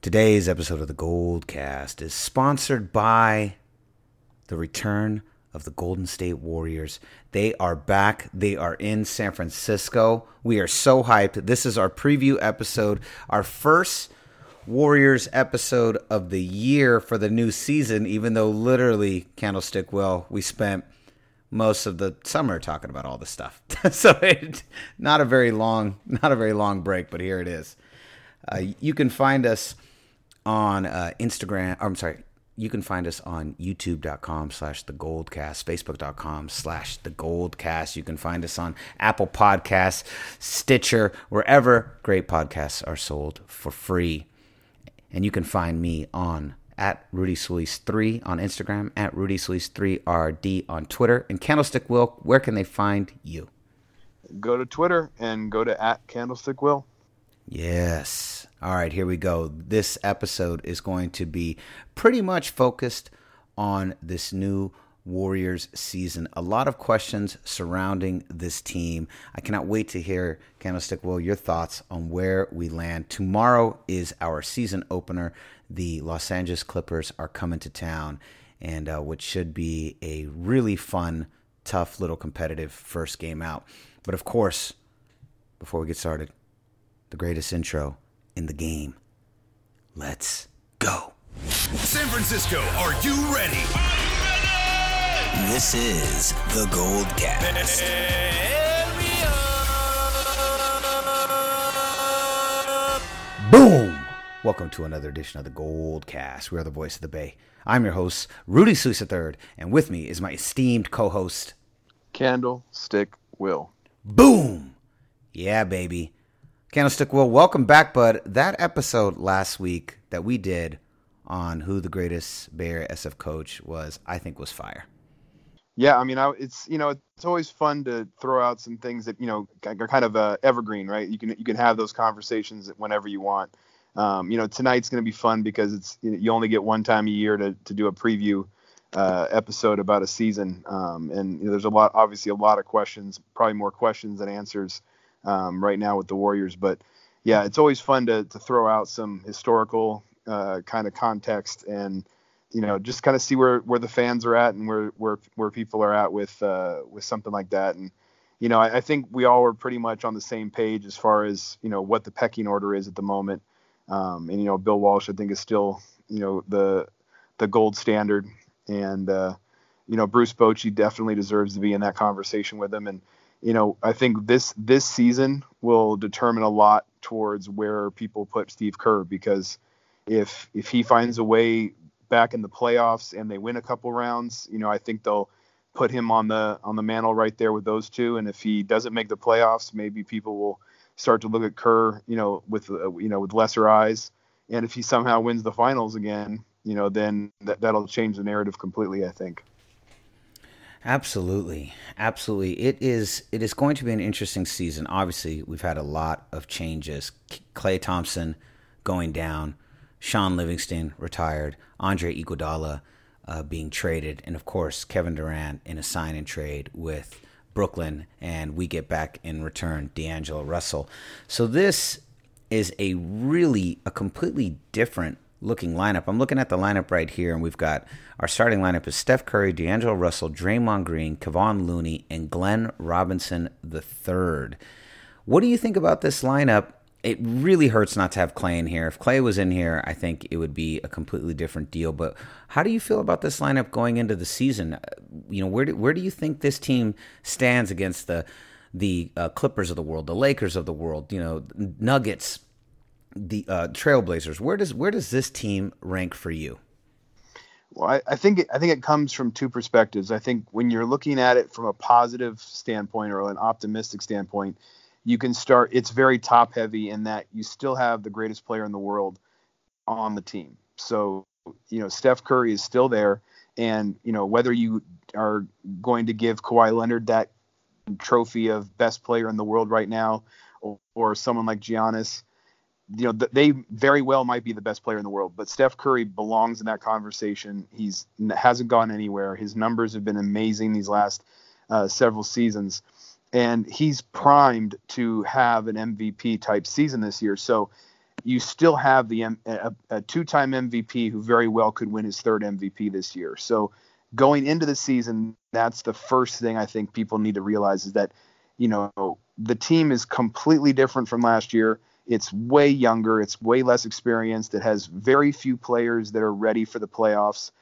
Today's episode of the Goldcast is sponsored by the return of the Golden State Warriors. They are back. They are in San Francisco. We are so hyped. This is our preview episode, our first Warriors episode of the year for the new season, even though literally, Candlestick Will, we spent most of the summer talking about all this stuff. so it, not a very long, not a very long break, but here it is. Uh, you can find us on uh, Instagram. I'm sorry. You can find us on youtube.com slash the goldcast, facebook.com slash the goldcast. You can find us on Apple Podcasts, Stitcher, wherever great podcasts are sold for free. And you can find me on at Rudy Solis 3 on Instagram, at Rudy Solis 3 RD on Twitter. And Candlestick Will, where can they find you? Go to Twitter and go to at Candlestick Will. Yes. All right, here we go. This episode is going to be pretty much focused on this new Warriors season. A lot of questions surrounding this team. I cannot wait to hear, Candlestick Will, your thoughts on where we land. Tomorrow is our season opener. The Los Angeles Clippers are coming to town, and uh, which should be a really fun, tough, little competitive first game out. But of course, before we get started, the greatest intro in the game. Let's go. San Francisco, are you ready? This is the Gold Cast. Boom! Welcome to another edition of the Gold Cast. We are the voice of the Bay. I'm your host, Rudy Solis III, and with me is my esteemed co-host, Candlestick Will. Boom! Yeah, baby. Candlestick Will, welcome back, bud. That episode last week that we did on who the greatest Bay Area SF coach was, I think was fire. Yeah, I mean, I, it's you know, it's always fun to throw out some things that you know are kind of uh, evergreen, right? You can you can have those conversations whenever you want. Um, you know, tonight's going to be fun because it's you, only get one time a year to to do a preview uh, episode about a season, um, and you know, there's a lot, obviously, a lot of questions, probably more questions than answers um, right now with the Warriors. But yeah, it's always fun to to throw out some historical uh, kind of context and you know just kind of see where where the fans are at and where where where people are at with uh, with something like that. And you know, I, I think we all are pretty much on the same page as far as you know what the pecking order is at the moment. Um, and you know, Bill Walsh, I think, is still you know the the gold standard, and uh, you know Bruce Bochy definitely deserves to be in that conversation with him. And you know, I think this this season will determine a lot towards where people put Steve Kerr because if if he finds a way back in the playoffs and they win a couple rounds, you know, I think they'll put him on the on the mantle right there with those two. And if he doesn't make the playoffs, maybe people will start to look at Kerr, you know, with uh, you know with lesser eyes. And if he somehow wins the finals again, you know, then that that'll change the narrative completely. I think. Absolutely, absolutely. It is. It is going to be an interesting season. Obviously, we've had a lot of changes. Klay Thompson going down, Sean Livingston retired, Andre Iguodala uh, being traded, and of course Kevin Durant in a sign and trade with Brooklyn, and we get back in return D'Angelo Russell. So this is a really a completely different looking lineup. I'm looking at the lineup right here, and we've got our starting lineup is Steph Curry, D'Angelo Russell, Draymond Green, Kevon Looney, and Glenn Robinson III. What do you think about this lineup? It really hurts not to have Klay in here. If Klay was in here, I think it would be a completely different deal. But how do you feel about this lineup going into the season? You know, where do, where do you think this team stands against the the uh, Clippers of the world, the Lakers of the world, you know, Nuggets, the uh, Trailblazers. Where does where does this team rank for you? Well, I, I think it, I think it comes from two perspectives. I think when you're looking at it from a positive standpoint or an optimistic standpoint, you can start. It's very top heavy in that you still have the greatest player in the world on the team. So you know Steph Curry is still there, and you know whether you are going to give Kawhi Leonard that trophy of best player in the world right now, or, or someone like Giannis you know, they very well might be the best player in the world, but Steph Curry belongs in that conversation. He's hasn't gone anywhere. His numbers have been amazing these last uh, several seasons, and he's primed to have an MVP type season this year. So, you still have the a, a two-time MVP who very well could win his third MVP this year. So going into the season, that's the first thing I think people need to realize is that you know the team is completely different from last year. It's way younger, it's way less experienced. It has very few players that are ready for the playoffs.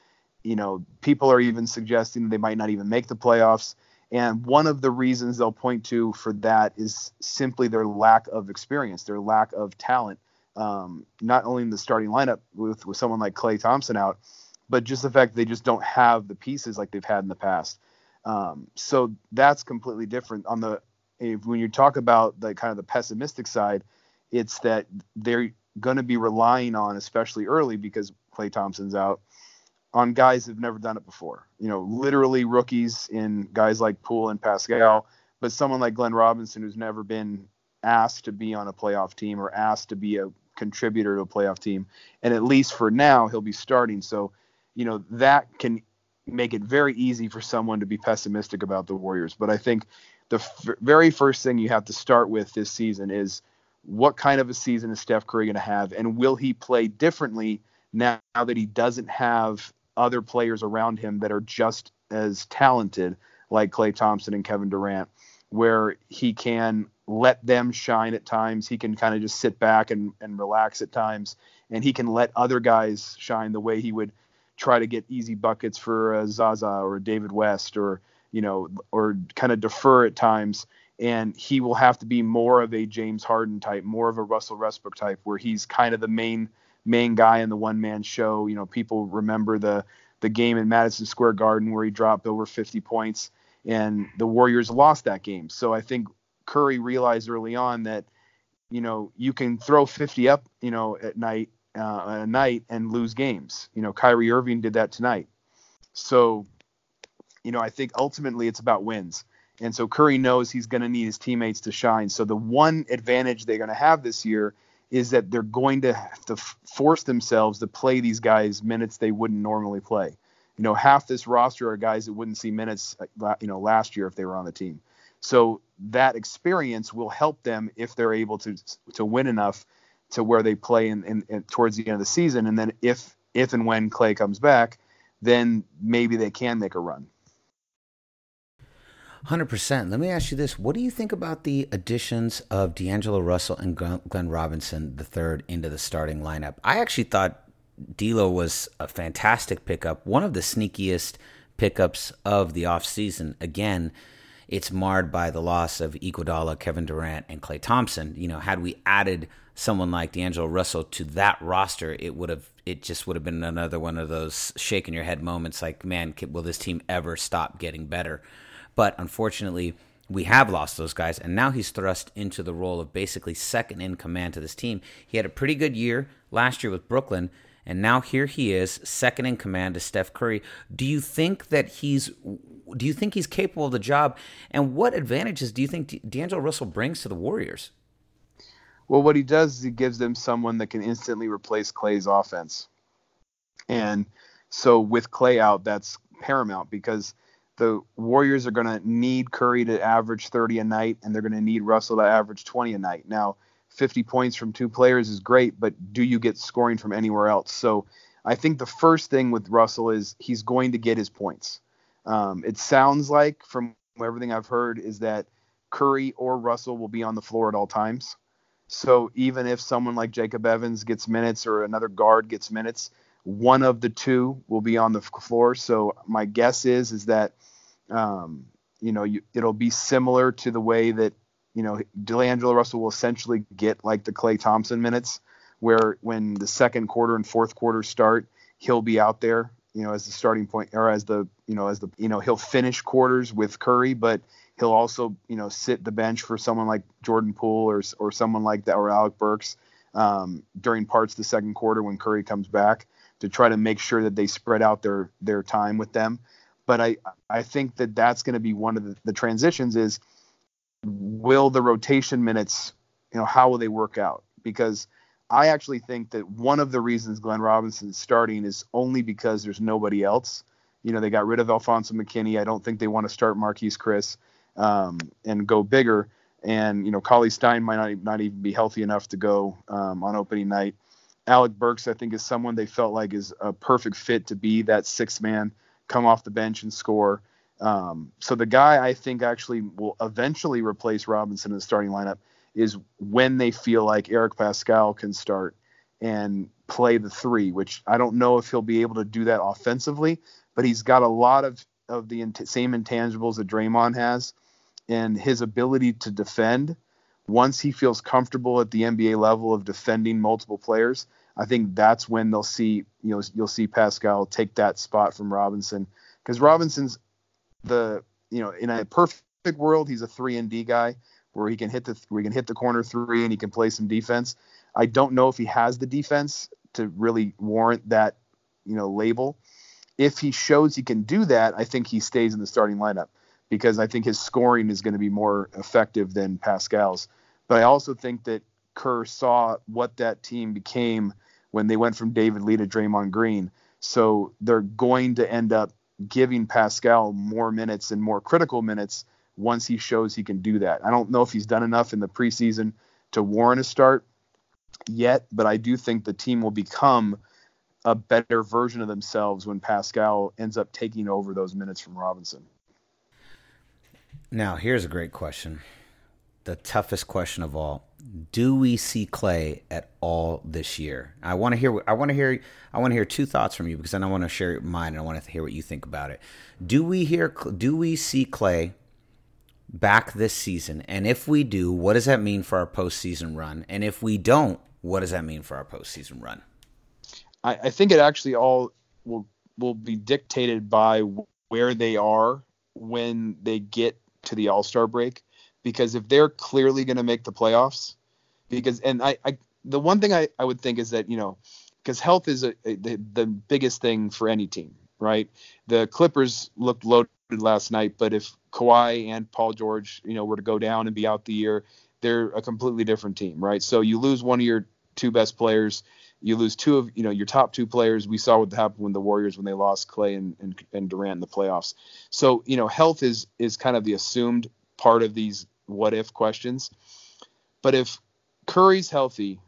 You know, people are even suggesting they might not even make the playoffs. And one of the reasons they'll point to for that is simply their lack of experience, their lack of talent um, not only in the starting lineup with, with someone like Klay Thompson out, but just the fact they just don't have the pieces like they've had in the past. Um, so that's completely different. On the if, when you talk about the kind of the pessimistic side, it's that they're going to be relying on, especially early because Klay Thompson's out, on guys who've never done it before. You know, literally rookies in guys like Poole and Paschall, but someone like Glenn Robinson who's never been asked to be on a playoff team or asked to be a contributor to a playoff team. And at least for now, he'll be starting. So, you know, that can make it very easy for someone to be pessimistic about the Warriors. But I think the f- very first thing you have to start with this season is what kind of a season is Steph Curry going to have? And will he play differently now that he doesn't have other players around him that are just as talented like Klay Thompson and Kevin Durant, where he can let them shine at times. He can kind of just sit back and, and relax at times, and he can let other guys shine the way he would try to get easy buckets for uh, Zaza or David West or you know or kind of defer at times. And he will have to be more of a James Harden type, more of a Russell Westbrook type, where he's kind of the main main guy in the one man show. You know, people remember the the game in Madison Square Garden where he dropped over 50 points and the Warriors lost that game. So I think Curry realized early on that you know you can throw 50 up you know at night uh, a night and lose games. You know Kyrie Irving did that tonight. So you know I think ultimately it's about wins. And so Curry knows he's going to need his teammates to shine. So the one advantage they're going to have this year is that they're going to have to force themselves to play these guys minutes they wouldn't normally play. You know, half this roster are guys that wouldn't see minutes, uh, you know, last year if they were on the team. So that experience will help them if they're able to to win enough to where they play in, in, in, towards the end of the season. And then if if and when Klay comes back, then maybe they can make a run. Hundred percent. Let me ask you this: What do you think about the additions of D'Angelo Russell and Glenn Robinson the third into the starting lineup? I actually thought D'Lo was a fantastic pickup, one of the sneakiest pickups of the offseason. Again, it's marred by the loss of Iguodala, Kevin Durant, and Klay Thompson. You know, had we added someone like D'Angelo Russell to that roster, it would have it just would have been another one of those shaking your head moments. Like, man, will this team ever stop getting better? But unfortunately, we have lost those guys, and now he's thrust into the role of basically second in command to this team. He had a pretty good year last year with Brooklyn, and now here he is, second in command to Steph Curry. Do you think that he's do you think he's capable of the job? And what advantages do you think D'Angelo Russell brings to the Warriors? Well, what he does is he gives them someone that can instantly replace Klay's offense. And so with Klay out, that's paramount because the Warriors are going to need Curry to average 30 a night, and they're going to need Russell to average 20 a night. Now, 50 points from two players is great, but do you get scoring from anywhere else? So I think the first thing with Russell is he's going to get his points. Um, it sounds like from everything I've heard is that Curry or Russell will be on the floor at all times. So even if someone like Jacob Evans gets minutes or another guard gets minutes, one of the two will be on the floor. So my guess is is that um, you know you, it'll be similar to the way that you know D'Angelo Russell will essentially get like the Klay Thompson minutes, where when the second quarter and fourth quarter start, he'll be out there you know, as the starting point or as the, you know, as the, you know, he'll finish quarters with Curry, but he'll also, you know, sit the bench for someone like Jordan Poole or, or someone like that or Alec Burks um, during parts of the second quarter when Curry comes back to try to make sure that they spread out their, their time with them. But I, I think that that's going to be one of the, the transitions is will the rotation minutes, you know, how will they work out? Because I actually think that one of the reasons Glenn Robinson is starting is only because there's nobody else. You know, they got rid of Alfonzo McKinnie. I don't think they want to start Marquese Chriss um, and go bigger. and you know, Cauley Stein might not, not even be healthy enough to go um, on opening night. Alec Burks, I think, is someone they felt like is a perfect fit to be that sixth man, come off the bench and score. Um, so the guy I think actually will eventually replace Robinson in the starting lineup is when they feel like Eric Paschall can start and play the three, which I don't know if he'll be able to do that offensively, but he's got a lot of, of the int- same intangibles that Draymond has and his ability to defend. Once he feels comfortable at the NBA level of defending multiple players, I think that's when they'll see you know you'll see Paschall take that spot from Robinson because Robinson's the you know in a perfect world he's a three and D guy where he can hit the where he can hit the corner three and he can play some defense. I don't know if he has the defense to really warrant that you know label. If he shows he can do that, I think he stays in the starting lineup because I think his scoring is going to be more effective than Paschall's. But I also think that Kerr saw what that team became when they went from David Lee to Draymond Green. So they're going to end up giving Paschall more minutes and more critical minutes once he shows he can do that. I don't know if he's done enough in the preseason to warrant a start yet, but I do think the team will become a better version of themselves when Paschall ends up taking over those minutes from Robinson. Now, here's a great question. The toughest question of all. Do we see Klay at all this year? I want to hear I want to hear I want to hear two thoughts from you because then I want to share mine and I want to hear what you think about it. Do we hear do we see Klay back this season? And if we do, what does that mean for our postseason run? And if we don't, what does that mean for our postseason run? I, I think it actually all will will be dictated by where they are when they get to the All Star break because if they're clearly going to make the playoffs, because and I, I the one thing I, I would think is that you know because health is a, a, the, the biggest thing for any team, right? The Clippers looked loaded last night, but if Kawhi and Paul George, you know, were to go down and be out the year, they're a completely different team, right? So you lose one of your two best players, you lose two of you know your top two players. We saw what happened when the Warriors when they lost Klay and, and, and Durant in the playoffs. So you know health is is kind of the assumed part of these what if questions. But if Curry's healthy,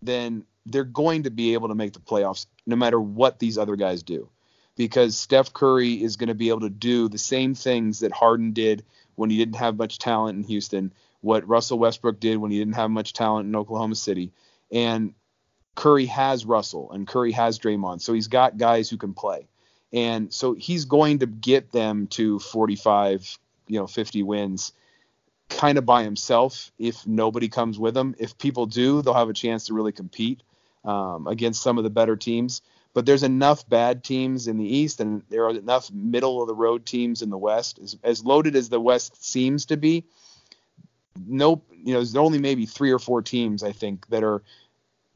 then they're going to be able to make the playoffs no matter what these other guys do. Because Steph Curry is going to be able to do the same things that Harden did when he didn't have much talent in Houston, what Russell Westbrook did when he didn't have much talent in Oklahoma City. And Curry has Russell and Curry has Draymond. So he's got guys who can play. And so he's going to get them to 45, you know, 50 wins kind of by himself if nobody comes with him. If people do, they'll have a chance to really compete um, against some of the better teams. But there's enough bad teams in the East, and there are enough middle of the road teams in the West. As, as loaded as the West seems to be, nope, you know, there's only maybe three or four teams I think that are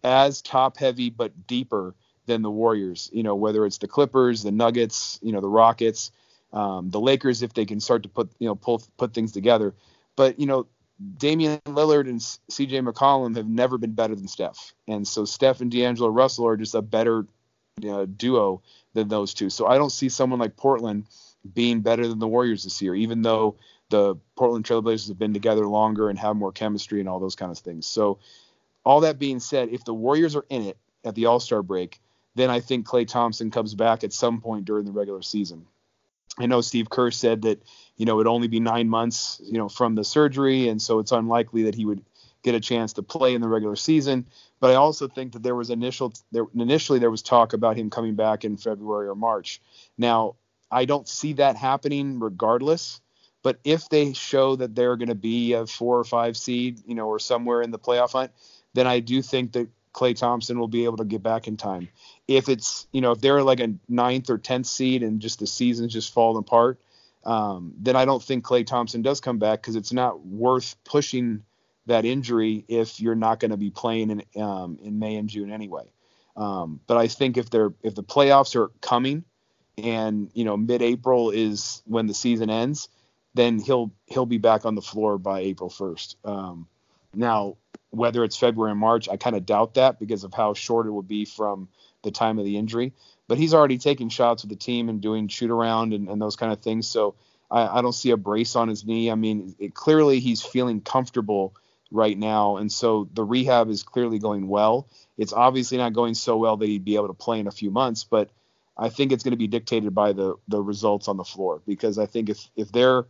as top heavy but deeper than the Warriors. You know, whether it's the Clippers, the Nuggets, you know, the Rockets, um, the Lakers, if they can start to put you know pull put things together. But you know, Damian Lillard and C.J. McCollum have never been better than Steph, and so Steph and D'Angelo Russell are just a better you know, duo than those two. So I don't see someone like Portland being better than the Warriors this year, even though the Portland Trailblazers have been together longer and have more chemistry and all those kind of things. So all that being said, if the Warriors are in it at the All Star break, then I think Klay Thompson comes back at some point during the regular season. I know Steve Kerr said that you know it'd only be nine months you know from the surgery, and so it's unlikely that he would get a chance to play in the regular season. But I also think that there was initial there initially there was talk about him coming back in February or March. Now I don't see that happening regardless. But if they show that they're going to be a four or five seed, you know, or somewhere in the playoff hunt, then I do think that Klay Thompson will be able to get back in time. If it's, you know, if they're like a ninth or tenth seed and just the season's just falling apart, um, then I don't think Klay Thompson does come back because it's not worth pushing that injury if you're not going to be playing in um, in May and June anyway. Um, but I think if they're if the playoffs are coming and you know mid-April is when the season ends, then he'll he'll be back on the floor by April 1st. Um, now whether it's February and March, I kind of doubt that because of how short it will be from the time of the injury. But he's already taking shots with the team and doing shoot around and, and those kind of things. So I, I don't see a brace on his knee. I mean, it, clearly he's feeling comfortable right now, and so the rehab is clearly going well. It's obviously not going so well that he'd be able to play in a few months, but I think it's going to be dictated by the the results on the floor because I think if if they're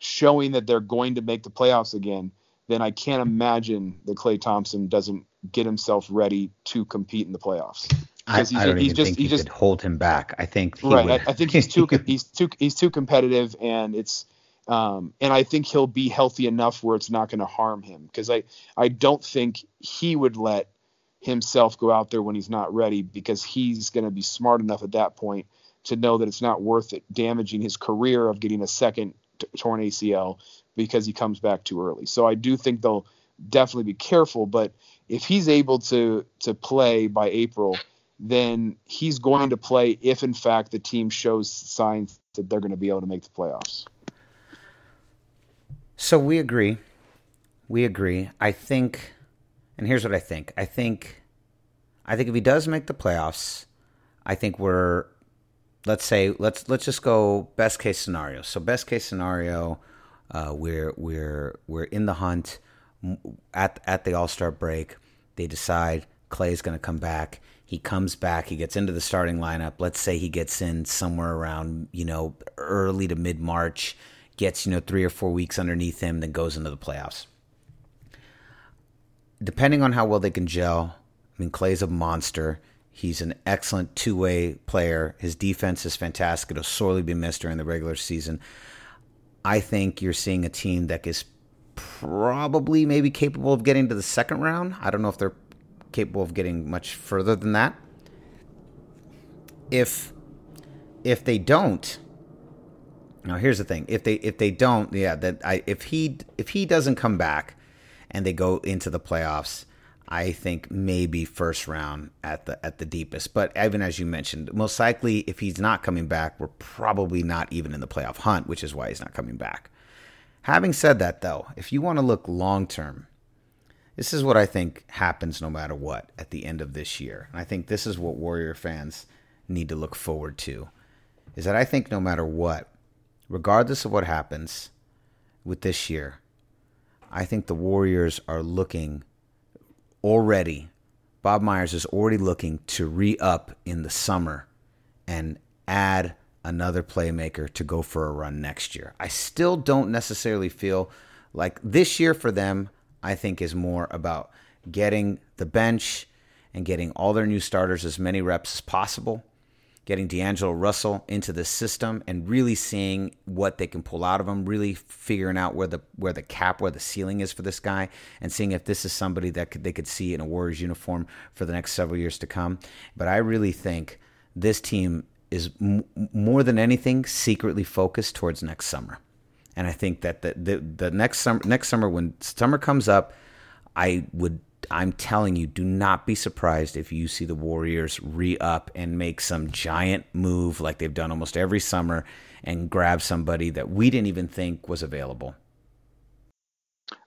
showing that they're going to make the playoffs again, then I can't imagine that Klay Thompson doesn't get himself ready to compete in the playoffs. I, he's, I don't he's even just, think he just, could hold him back. I think right. I, I, think he's too he's too he's too competitive, and it's um, and I think he'll be healthy enough where it's not going to harm him because I I don't think he would let himself go out there when he's not ready because he's going to be smart enough at that point to know that it's not worth it damaging his career of getting a second torn ACL because he comes back too early. So I do think they'll definitely be careful, but if he's able to to play by April then he's going to play if, in fact, the team shows signs that they're going to be able to make the playoffs. So we agree. We agree. I think, and here's what I think. I think, I think if he does make the playoffs, I think we're, let's say, let's let's just go best case scenario. So best case scenario, uh, we're we're we're in the hunt at at the All Star break. They decide Klay is going to come back he comes back, he gets into the starting lineup. Let's say he gets in somewhere around, you know, early to mid March, gets, you know, three or four weeks underneath him, then goes into the playoffs. Depending on how well they can gel, I mean, Klay's a monster. He's an excellent two way player. His defense is fantastic. It'll sorely be missed during the regular season. I think you're seeing a team that is probably maybe capable of getting to the second round. I don't know if they're capable of getting much further than that. If if they don't, now here's the thing: if they if they don't, yeah, that I if he if he doesn't come back and they go into the playoffs, I think maybe first round at the at the deepest. But even as you mentioned, most likely if he's not coming back, we're probably not even in the playoff hunt, which is why he's not coming back. Having said that, though, if you want to look long term, this is what I think happens no matter what at the end of this year. And I think this is what Warrior fans need to look forward to. Is that I think no matter what, regardless of what happens with this year, I think the Warriors are looking already. Bob Myers is already looking to re up in the summer and add another playmaker to go for a run next year. I still don't necessarily feel like this year for them, I think is more about getting the bench and getting all their new starters as many reps as possible, getting D'Angelo Russell into the system and really seeing what they can pull out of him, really figuring out where the where the cap, where the ceiling is for this guy, and seeing if this is somebody that could, they could see in a Warriors uniform for the next several years to come. But I really think this team is m- more than anything secretly focused towards next summer. And I think that the, the, the next summer next summer when summer comes up, I would I'm telling you, do not be surprised if you see the Warriors re up and make some giant move like they've done almost every summer and grab somebody that we didn't even think was available.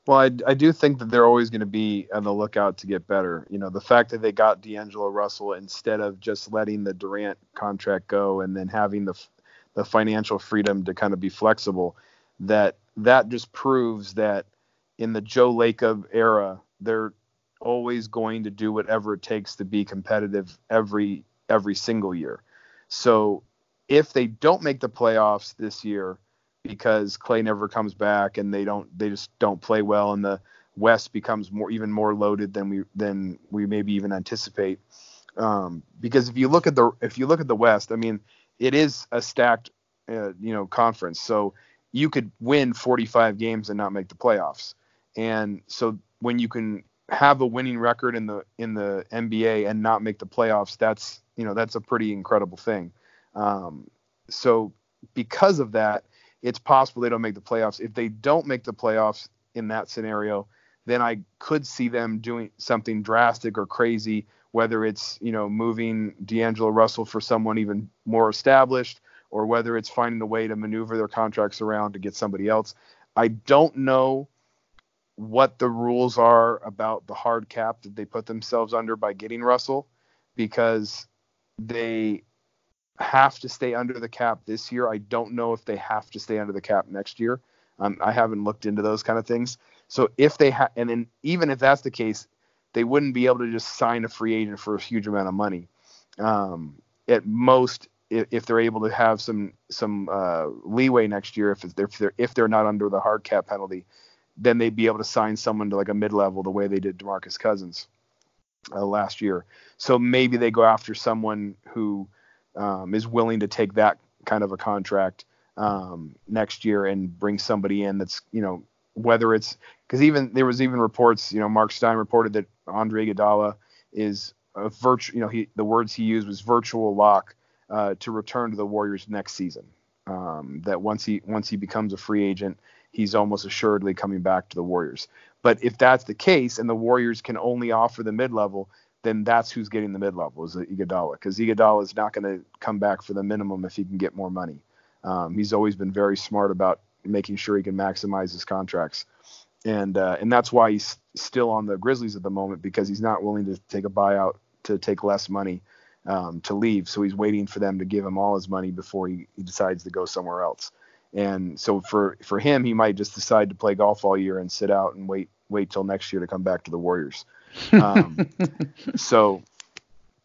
Well, I, I do think that they're always going to be on the lookout to get better. You know, the fact that they got D'Angelo Russell instead of just letting the Durant contract go and then having the the financial freedom to kind of be flexible that that just proves that in the Joe Lacob era, they're always going to do whatever it takes to be competitive every every single year. So if they don't make the playoffs this year because Klay never comes back and they don't they just don't play well and the West becomes more even more loaded than we than we maybe even anticipate. Um, because if you look at the if you look at the West, I mean, it is a stacked uh, you know conference. So you could win 45 games and not make the playoffs. And so when you can have a winning record in the in the NBA and not make the playoffs, that's you know that's a pretty incredible thing. Um, so because of that, it's possible they don't make the playoffs. If they don't make the playoffs in that scenario, then I could see them doing something drastic or crazy, whether it's you know moving D'Angelo Russell for someone even more established, or whether it's finding a way to maneuver their contracts around to get somebody else. I don't know what the rules are about the hard cap that they put themselves under by getting Russell because they have to stay under the cap this year. I don't know if they have to stay under the cap next year. Um, I haven't looked into those kind of things. So if they have, and then even if that's the case, they wouldn't be able to just sign a free agent for a huge amount of money. Um, at most, if, if, they're able to have some some uh, leeway next year, if they're, if they're if they're not under the hard cap penalty, then they'd be able to sign someone to like a mid level the way they did Demarcus Cousins uh, last year. So maybe they go after someone who um, is willing to take that kind of a contract um, next year and bring somebody in that's you know whether it's because even there was even reports you know Marc Stein reported that Andre Iguodala is a virtual you know he the words he used was virtual lock uh, to return to the Warriors next season. Um, that once he once he becomes a free agent, he's almost assuredly coming back to the Warriors. But if that's the case, and the Warriors can only offer the mid level, then that's who's getting the mid level is Iguodala because Iguodala is not going to come back for the minimum if he can get more money. Um, he's always been very smart about making sure he can maximize his contracts, and uh, and that's why he's still on the Grizzlies at the moment because he's not willing to take a buyout to take less money um, to leave. So he's waiting for them to give him all his money before he, he decides to go somewhere else. And so for for him, he might just decide to play golf all year and sit out and wait wait till next year to come back to the Warriors. Um, so,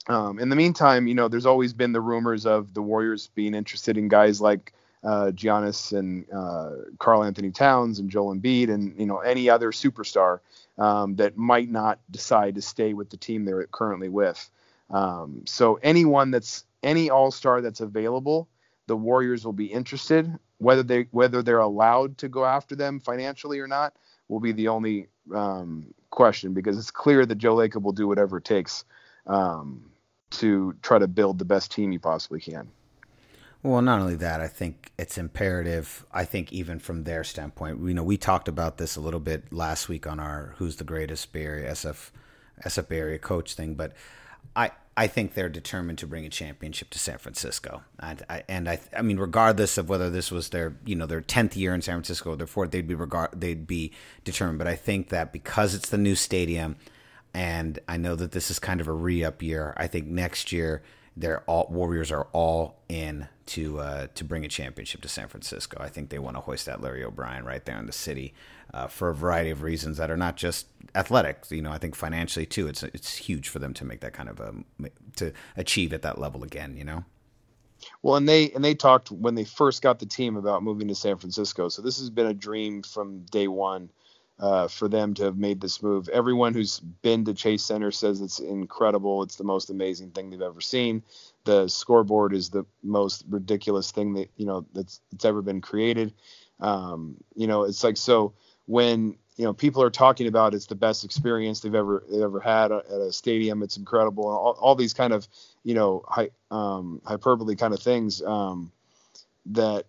um, in the meantime, you know, there's always been the rumors of the Warriors being interested in guys like uh, Giannis and uh, Karl-Anthony Towns and Joel Embiid and you know any other superstar um, that might not decide to stay with the team they're currently with. Um, so anyone that's any All Star that's available, the Warriors will be interested. Whether they whether they're allowed to go after them financially or not will be the only um, question because it's clear that Joe Lacob will do whatever it takes um, to try to build the best team he possibly can. Well, not only that, I think it's imperative. I think even from their standpoint, you know, we talked about this a little bit last week on our "Who's the Greatest Bay Area SF SF Bay Area Coach" thing, but I I think they're determined to bring a championship to San Francisco, and I, and I, I mean, regardless of whether this was their, you know, their tenth year in San Francisco or their fourth, they'd be regard, they'd be determined. But I think that because it's the new stadium, and I know that this is kind of a re-up year, I think next year they're all Warriors are all in to uh, to bring a championship to San Francisco. I think they want to hoist that Larry O'Brien right there in the city uh, for a variety of reasons that are not just athletic. You know, I think financially too, it's it's huge for them to make that kind of a to achieve at that level again. You know. Well, and they and they talked when they first got the team about moving to San Francisco. So this has been a dream from day one uh, for them to have made this move. Everyone who's been to Chase Center says it's incredible. It's the most amazing thing they've ever seen. The scoreboard is the most ridiculous thing that you know that's that's ever been created. Um, you know, it's like so when you know people are talking about it's the best experience they've ever they've ever had at a stadium. It's incredible. All, all these kind of you know hy, um, hyperbole kind of things um, that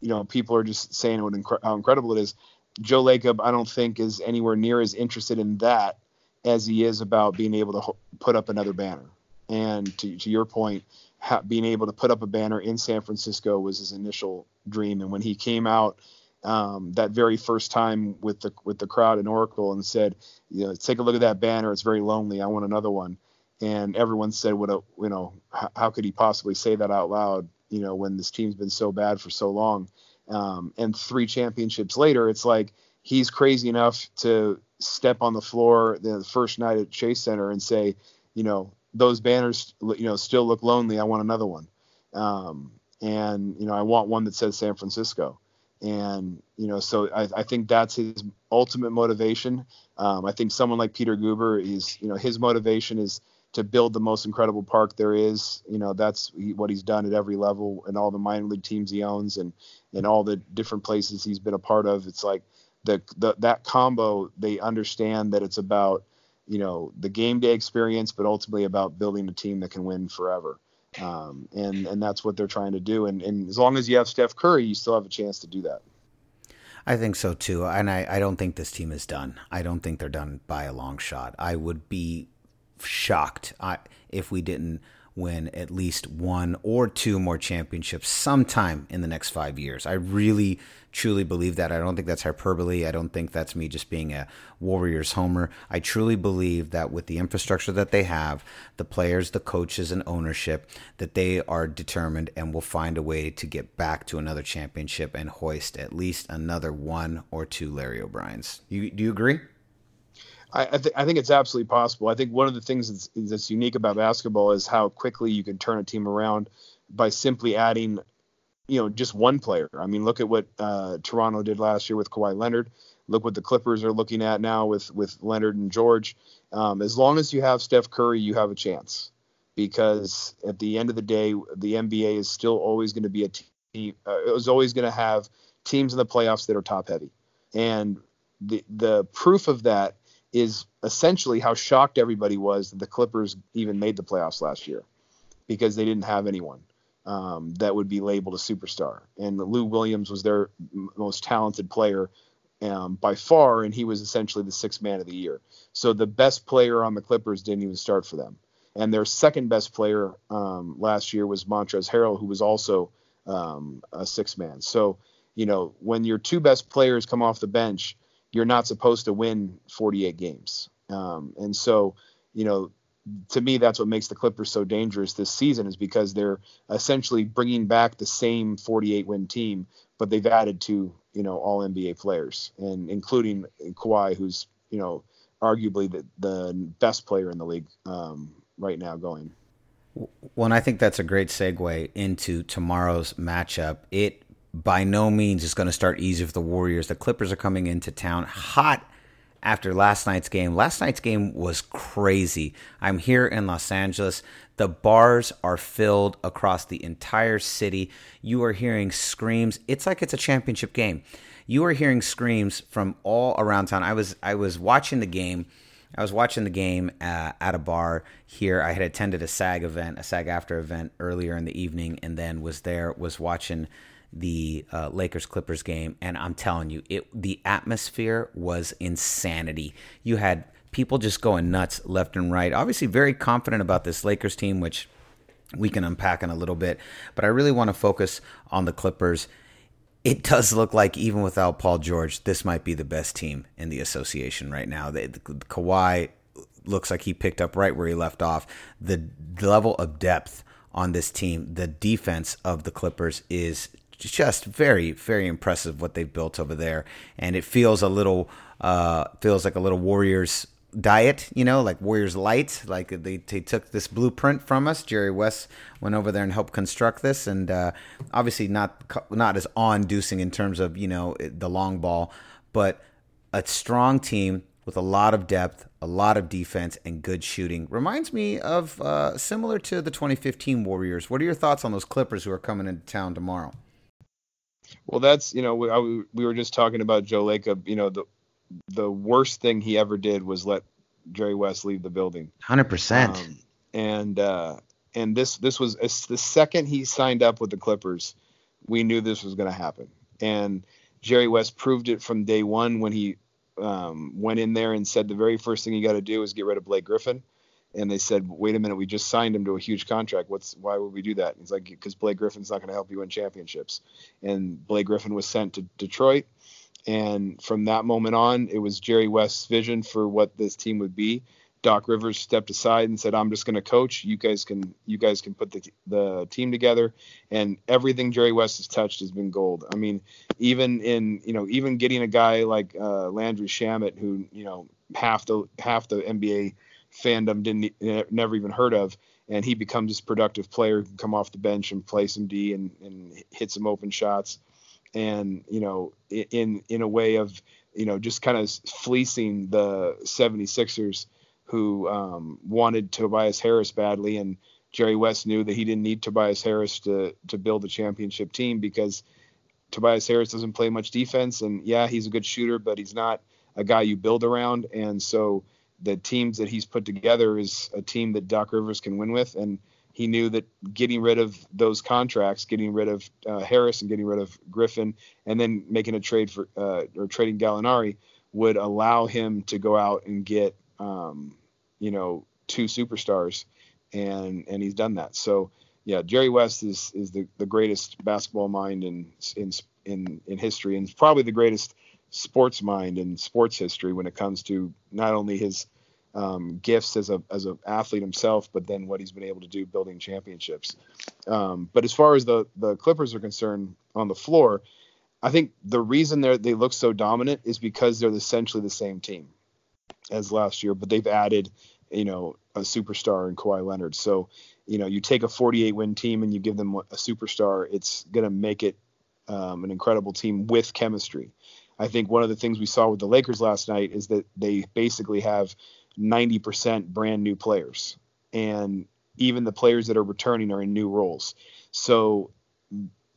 you know people are just saying what inc- how incredible it is. Joe Lacob, I don't think is anywhere near as interested in that as he is about being able to ho- put up another banner. And to, to your point, ha- being able to put up a banner in San Francisco was his initial dream. And when he came out um, that very first time with the with the crowd in Oracle and said, you know, take a look at that banner. It's very lonely. I want another one. And everyone said, what a, you know, how could he possibly say that out loud? You know, when this team's been so bad for so long. Um, and three championships later, it's like he's crazy enough to step on the floor the first night at Chase Center and say, you know, those banners, you know, still look lonely. I want another one. Um, and you know, I want one that says San Francisco. And you know, so I, I think that's his ultimate motivation. Um, I think someone like Peter Guber is, you know, his motivation is to build the most incredible park there is. You know, that's what he's done at every level and all the minor league teams he owns and and all the different places he's been a part of. It's like the, the that combo. They understand that it's about you know the game day experience, but ultimately about building a team that can win forever. Um, and and that's what they're trying to do. And and as long as you have Steph Curry, you still have a chance to do that. I think so too. And I, I don't think this team is done. I don't think they're done by a long shot. I would be shocked if we didn't win at least one or two more championships sometime in the next five years. I really, truly believe that. I don't think that's hyperbole. I don't think that's me just being a Warriors homer. I truly believe that with the infrastructure that they have, the players, the coaches, and ownership, that they are determined and will find a way to get back to another championship and hoist at least another one or two Larry O'Briens. You, do you agree? I, I, th- I, think it's absolutely possible. I think one of the things that's, that's, unique about basketball is how quickly you can turn a team around by simply adding, you know, just one player. I mean, look at what uh, Toronto did last year with Kawhi Leonard. Look what the Clippers are looking at now with with Leonard and George. Um, as long as you have Steph Curry, you have a chance. Because at the end of the day, the NBA is still always going to be a team. Uh, it was always going to have teams in the playoffs that are top heavy, and the the proof of that is essentially how shocked everybody was that the Clippers even made the playoffs last year because they didn't have anyone um, that would be labeled a superstar. And Lou Williams was their most talented player um, by far, and he was essentially the sixth man of the year. So the best player on the Clippers didn't even start for them. And their second best player um, last year was Montrezl Harrell, who was also um, a six man. So, you know, when your two best players come off the bench, you're not supposed to win 48 games. Um, and so, you know, to me, that's what makes the Clippers so dangerous this season is because they're essentially bringing back the same 48 win team, but they've added two, you know, all NBA players and including Kawhi, who's, you know, arguably the, the best player in the league um, right now going. Well, and I think that's a great segue into tomorrow's matchup. It by no means is going to start easy for the Warriors. The Clippers are coming into town hot after last night's game. Last night's game was crazy. I'm here in Los Angeles. The bars are filled across the entire city. You are hearing screams. It's like it's a championship game. You are hearing screams from all around town. I was I was watching the game. I was watching the game uh, at a bar here. I had attended a SAG event, a SAG after event earlier in the evening, and then was there was watching the uh, Lakers Clippers game, and I'm telling you, it the atmosphere was insanity. You had people just going nuts left and right. Obviously, very confident about this Lakers team, which we can unpack in a little bit. But I really want to focus on the Clippers. It does look like even without Paul George, this might be the best team in the association right now. The, the, the Kawhi looks like he picked up right where he left off. The level of depth on this team, the defense of the Clippers is just very very impressive what they've built over there and it feels a little uh, feels like a little warriors diet you know like warriors light like they, they took this blueprint from us jerry west went over there and helped construct this and uh, obviously not not as on-inducing in terms of you know the long ball but a strong team with a lot of depth, a lot of defense, and good shooting. Reminds me of uh, similar to the 2015 Warriors. What are your thoughts on those Clippers who are coming into town tomorrow? Well, that's you know we, I, we were just talking about Joe Lacob. You know the the worst thing he ever did was let Jerry West leave the building. Hundred um, percent. And uh, and this this was the second he signed up with the Clippers, we knew this was going to happen. And Jerry West proved it from day one when he um, went in there and said the very first thing you got to do is get rid of Blake Griffin and they said, "Wait a minute, we just signed him to a huge contract. What's why would we do that?" And he's like, "Because Blake Griffin's not going to help you win championships." And Blake Griffin was sent to Detroit, and from that moment on, it was Jerry West's vision for what this team would be. Doc Rivers stepped aside and said, "I'm just going to coach. You guys can you guys can put the the team together." And everything Jerry West has touched has been gold. I mean, even in you know even getting a guy like uh, Landry Shamet, who you know half the half the NBA fandom didn't never even heard of, and he becomes this productive player who can come off the bench and play some D and, and hit some open shots, and you know in in a way of you know just kind of fleecing the 76ers who um, wanted Tobias Harris badly, and Jerry West knew that he didn't need Tobias Harris to to build a championship team because Tobias Harris doesn't play much defense, and yeah, he's a good shooter, but he's not a guy you build around, and so the teams that he's put together is a team that Doc Rivers can win with, and he knew that getting rid of those contracts, getting rid of uh, Harris and getting rid of Griffin, and then making a trade for uh, or trading Gallinari would allow him to go out and get, um, you know, two superstars and and he's done that. So yeah, Jerry West is is the, the greatest basketball mind in in in in history, and probably the greatest sports mind in sports history when it comes to not only his um, gifts as a as an athlete himself, but then what he's been able to do building championships. Um, but as far as the the Clippers are concerned on the floor, I think the reason they they look so dominant is because they're essentially the same team as last year, but they've added you know a superstar in Kawhi Leonard. So you know you take a 48 win team and you give them a superstar, it's gonna make it um, an incredible team with chemistry. I think one of the things we saw with the Lakers last night is that they basically have 90% brand new players. And even the players that are returning are in new roles. So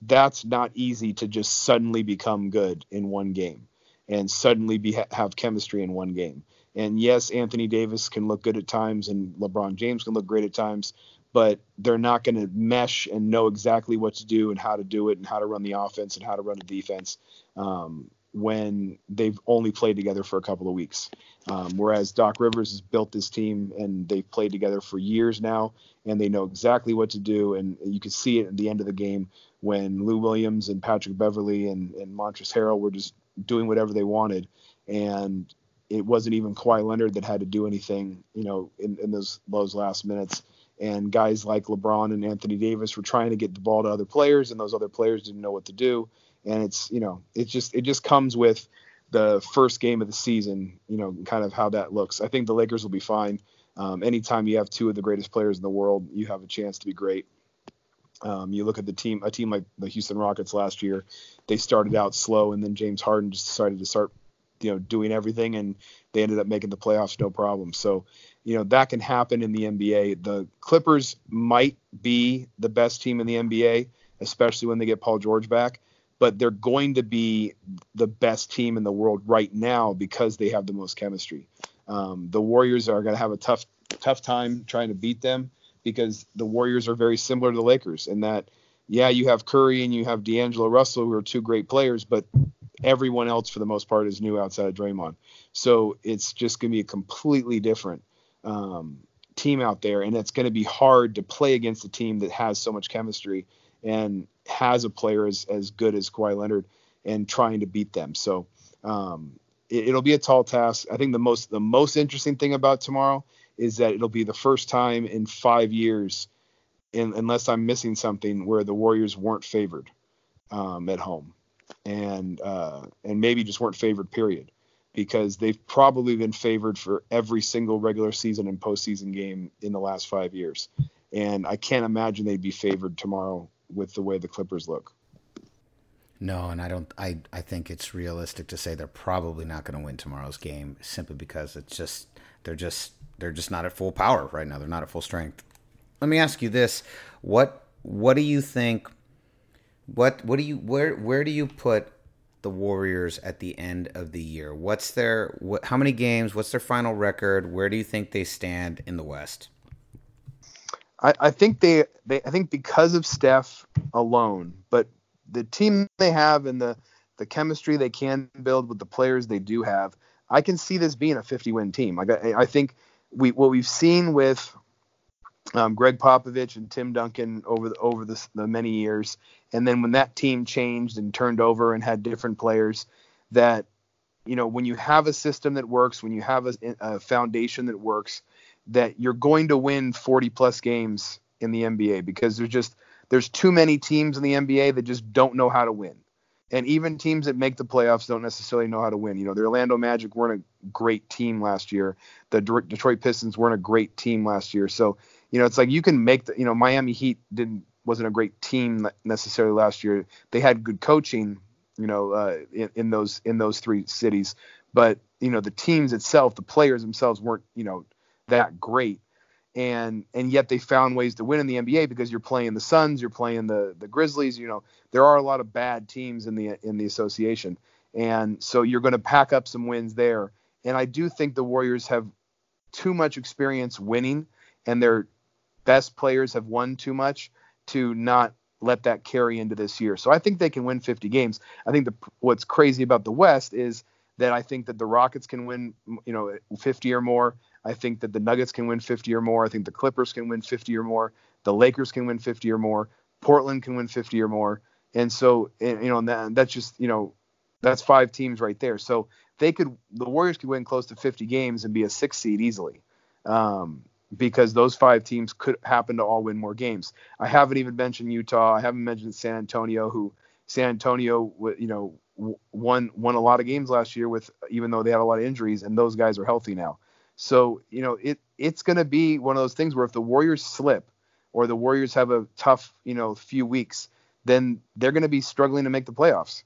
that's not easy to just suddenly become good in one game and suddenly be, have chemistry in one game. And yes, Anthony Davis can look good at times and LeBron James can look great at times, but they're not going to mesh and know exactly what to do and how to do it and how to run the offense and how to run the defense. Um, when they've only played together for a couple of weeks. Um, whereas Doc Rivers has built this team and they've played together for years now and they know exactly what to do. And you can see it at the end of the game when Lou Williams and Patrick Beverley and, and Montrezl Harrell were just doing whatever they wanted. And it wasn't even Kawhi Leonard that had to do anything, you know, in, in those those last minutes. And guys like LeBron and Anthony Davis were trying to get the ball to other players, and those other players didn't know what to do and it's you know it just it just comes with the first game of the season, you know, kind of how that looks. I think the Lakers will be fine. Um, anytime you have two of the greatest players in the world, you have a chance to be great. Um, you look at the team, a team like the Houston Rockets last year, they started out slow, and then James Harden just decided to start, you know, doing everything, and they ended up making the playoffs no problem. So, you know, that can happen in the NBA. The Clippers might be the best team in the NBA, especially when they get Paul George back but they're going to be the best team in the world right now because they have the most chemistry. Um, the Warriors are going to have a tough tough time trying to beat them because the Warriors are very similar to the Lakers in that yeah you have Curry and you have D'Angelo Russell who are two great players but everyone else for the most part is new outside of Draymond so it's just going to be a completely different um, team out there and it's going to be hard to play against a team that has so much chemistry and has a player as, as good as Kawhi Leonard and trying to beat them. So um, it, will be a tall task. I think the most the most interesting thing about tomorrow is that it'll be the first time in five years, in, unless I'm missing something, where the Warriors weren't favored um, at home, and uh, and maybe just weren't favored. Period. Because they've probably been favored for every single regular season and postseason game in the last five years, and I can't imagine they'd be favored tomorrow with the way the Clippers look. No, and I don't. I I think it's realistic to say they're probably not going to win tomorrow's game simply because it's just they're just they're just not at full power right now. They're not at full strength. Let me ask you this: what what do you think? What what do you where where do you put the Warriors at the end of the year? What's their what? How many games? What's their final record? Where do you think they stand in the West? I, I think they, they I think because of Steph alone, but the team they have and the the chemistry they can build with the players they do have, I can see this being a 50 win team. Like I, I think we what we've seen with um, Gregg Popovich and Tim Duncan over the, over the, the many years, and then when that team changed and turned over and had different players, that you know when you have a system that works, when you have a, a foundation that works, that you're going to win 40 plus games in the NBA because there's just there's too many teams in the NBA that just don't know how to win. And even teams that make the playoffs don't necessarily know how to win. You know, the Orlando Magic weren't a great team last year. The Detroit Pistons weren't a great team last year. So, you know, it's like you can make the, you know, Miami Heat didn't wasn't a great team necessarily last year. They had good coaching, you know, uh, in, in those in those three cities, but you know, the teams itself, the players themselves weren't, you know, that great. And and yet they found ways to win in the NBA because you're playing the Suns, you're playing the the Grizzlies. You know there are a lot of bad teams in the in the association, and so you're going to pack up some wins there. And I do think the Warriors have too much experience winning, and their best players have won too much to not let that carry into this year. So I think they can win 50 games. I think the what's crazy about the West is that I think that the Rockets can win, you know, 50 or more. I think that the Nuggets can win 50 or more. I think the Clippers can win 50 or more. The Lakers can win 50 or more. Portland can win 50 or more. And so, and, you know, and that, that's just, you know, that's five teams right there. So they could, the Warriors could win close to 50 games and be a six seed easily. Um, because those five teams could happen to all win more games. I haven't even mentioned Utah. I haven't mentioned San Antonio, who San Antonio, you know, won won a lot of games last year with even though they had a lot of injuries, and those guys are healthy now. So you know, it it's going to be one of those things where if the Warriors slip or the Warriors have a tough you know few weeks, then they're going to be struggling to make the playoffs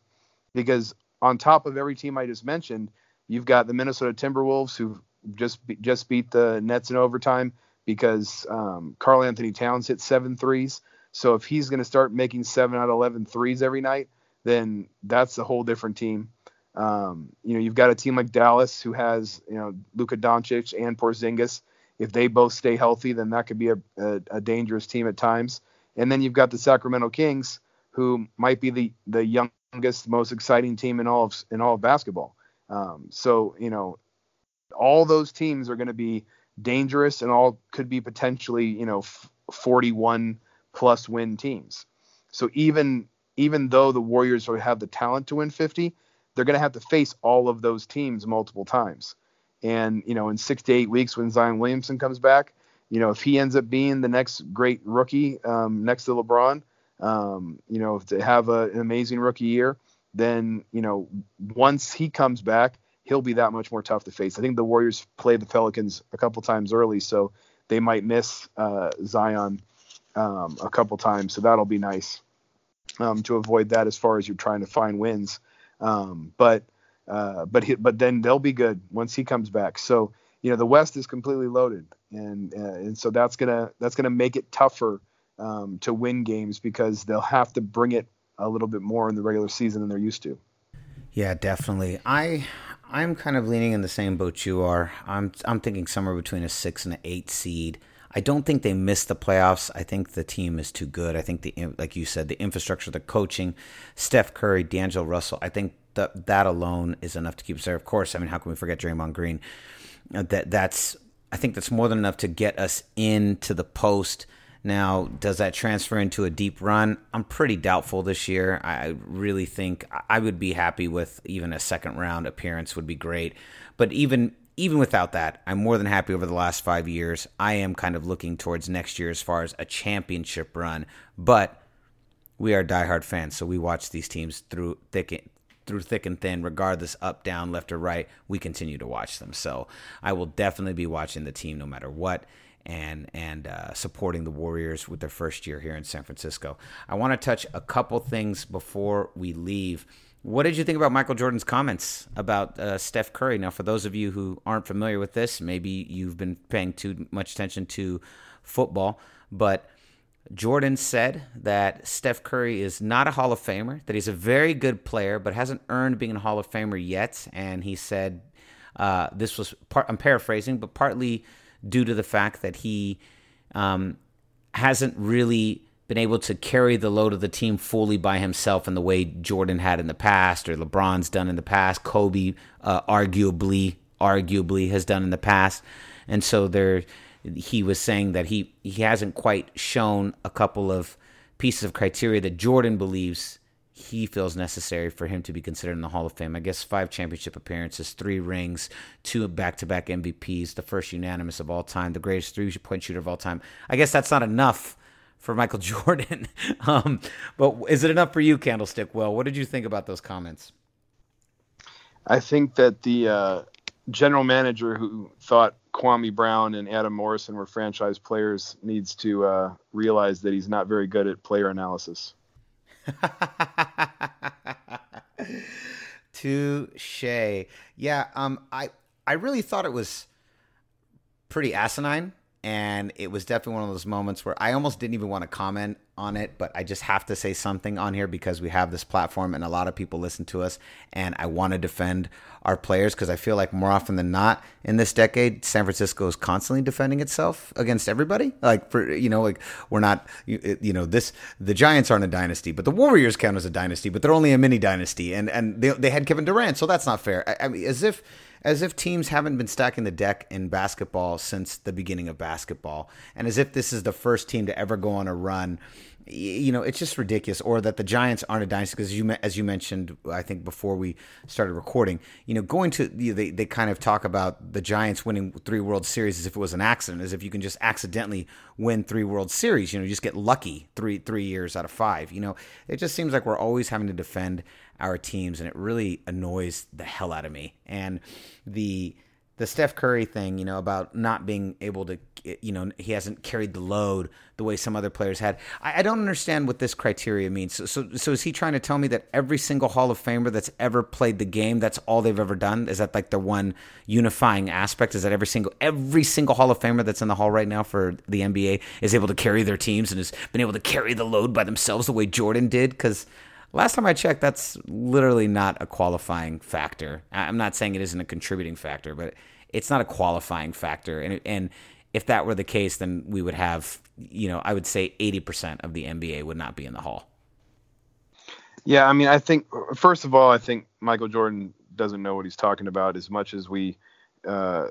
because on top of every team I just mentioned, you've got the Minnesota Timberwolves who just just beat the Nets in overtime because um, Karl-Anthony Towns hit seven threes. So if he's going to start making seven out of 11 threes every night, then that's a whole different team. Um, you know, you've got a team like Dallas who has, you know, Luka Doncic and Porzingis. If they both stay healthy, then that could be a, a, a dangerous team at times. And then you've got the Sacramento Kings, who might be the the youngest, most exciting team in all of in all of basketball. Um, so you know, all those teams are going to be dangerous and all could be potentially you know 41 plus win teams. So even even though the Warriors have the talent to win 50, they're going to have to face all of those teams multiple times. And, you know, in six to eight weeks when Zion Williamson comes back, you know, if he ends up being the next great rookie um, next to LeBron, um, you know, to have a, an amazing rookie year, then, you know, once he comes back, he'll be that much more tough to face. I think the Warriors played the Pelicans a couple times early, so they might miss uh, Zion um, a couple times. So that'll be nice um, to avoid that as far as you're trying to find wins. Um, but uh, but he, but then they'll be good once he comes back. So you know the West is completely loaded, and uh, and so that's gonna that's gonna make it tougher um, to win games because they'll have to bring it a little bit more in the regular season than they're used to. Yeah, definitely. I I'm kind of leaning in the same boat you are. I'm I'm thinking somewhere between a six and an eight seed. I don't think they missed the playoffs. I think the team is too good. I think the like you said, the infrastructure, the coaching, Steph Curry, D'Angelo Russell. I think that that alone is enough to keep us there. Of course, I mean, how can we forget Draymond Green? Uh, that that's I think that's more than enough to get us into the post. Now, does that transfer into a deep run? I'm pretty doubtful this year. I really think I would be happy with even a second round appearance would be great. But even even without that, I'm more than happy over the last five years. I am kind of looking towards next year as far as a championship run, but we are diehard fans, so we watch these teams through thick through thick and thin, regardless up, down, left, or right. We continue to watch them. So I will definitely be watching the team no matter what. And and uh, supporting the Warriors with their first year here in San Francisco. I want to touch a couple things before we leave. What did you think about Michael Jordan's comments about uh, Steph Curry? Now, for those of you who aren't familiar with this, maybe you've been paying too much attention to football, but Jordan said that Steph Curry is not a Hall of Famer, that he's a very good player, but hasn't earned being a Hall of Famer yet. And he said uh, this was part, I'm paraphrasing, but partly due to the fact that he um, hasn't really been able to carry the load of the team fully by himself in the way Jordan had in the past or LeBron's done in the past. Kobe uh, arguably arguably has done in the past. And so there he was saying that he he hasn't quite shown a couple of pieces of criteria that Jordan believes he feels necessary for him to be considered in the Hall of Fame. I guess five championship appearances, three rings, two back-to-back MVPs, the first unanimous of all time, the greatest three-point shooter of all time. I guess that's not enough for Michael Jordan. um, but is it enough for you, Candlestick? Well, what did you think about those comments? I think that the uh, general manager who thought Kwame Brown and Adam Morrison were franchise players needs to uh, realize that he's not very good at player analysis. Touche. Yeah. Um. I I really thought it was pretty asinine and it was definitely one of those moments where I almost didn't even want to comment on it, but I just have to say something on here because we have this platform and a lot of people listen to us, and I want to defend our players because I feel like more often than not in this decade, San Francisco is constantly defending itself against everybody. Like for you know, like we're not you, you know this the Giants aren't a dynasty, but the Warriors count as a dynasty, but they're only a mini dynasty, and and they they had Kevin Durant, so that's not fair. I, I mean, as if as if teams haven't been stacking the deck in basketball since the beginning of basketball, and as if this is the first team to ever go on a run. You know, it's just ridiculous. Or that the Giants aren't a dynasty because you, as you mentioned, I think before we started recording, you know, going to you know, they they kind of talk about the Giants winning three World Series as if it was an accident, as if you can just accidentally win three World Series. You know, you just get lucky three three years out of five. You know, it just seems like we're always having to defend our teams, and it really annoys the hell out of me. And the the Steph Curry thing, you know, about not being able to, you know, he hasn't carried the load the way some other players had. I, I don't understand what this criteria means. So, so, so, is he trying to tell me that every single Hall of Famer that's ever played the game, that's all they've ever done? Is that like the one unifying aspect? Is that every single every single Hall of Famer that's in the hall right now for the NBA is able to carry their teams and has been able to carry the load by themselves the way Jordan did? Because Last time I checked, that's literally not a qualifying factor. I'm not saying it isn't a contributing factor, but it's not a qualifying factor. And and if that were the case, then we would have, you know, I would say 80% of the NBA would not be in the hall. Yeah, I mean, I think first of all, I think Michael Jordan doesn't know what he's talking about as much as we uh,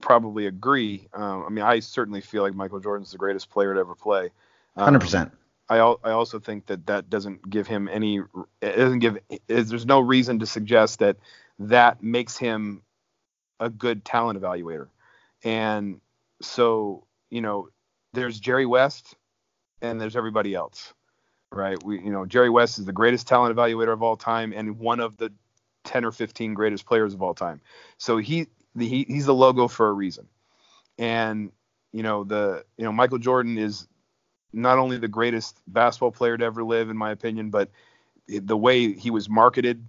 probably agree. Um, I mean, I certainly feel like Michael Jordan's the greatest player to ever play. Hundred percent. I, I also think that that doesn't give him any it doesn't give there's no reason to suggest that that makes him a good talent evaluator. And so you know there's Jerry West and there's everybody else right? We you know Jerry West is the greatest talent evaluator of all time and one of the 10 or 15 greatest players of all time. So he, the, he he's the logo for a reason. And you know the you know Michael Jordan is not only the greatest basketball player to ever live, in my opinion, but the way he was marketed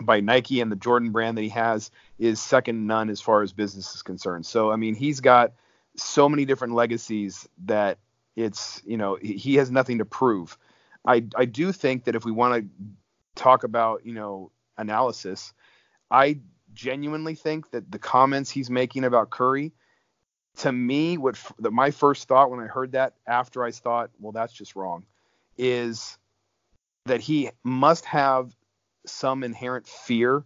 by Nike and the Jordan brand that he has is second none as far as business is concerned. So, I mean, he's got so many different legacies that it's, you know, he has nothing to prove. I, I do think that if we want to talk about, you know, analysis, I genuinely think that the comments he's making about Curry to me, what the, my first thought when I heard that after I thought, well, that's just wrong, is that he must have some inherent fear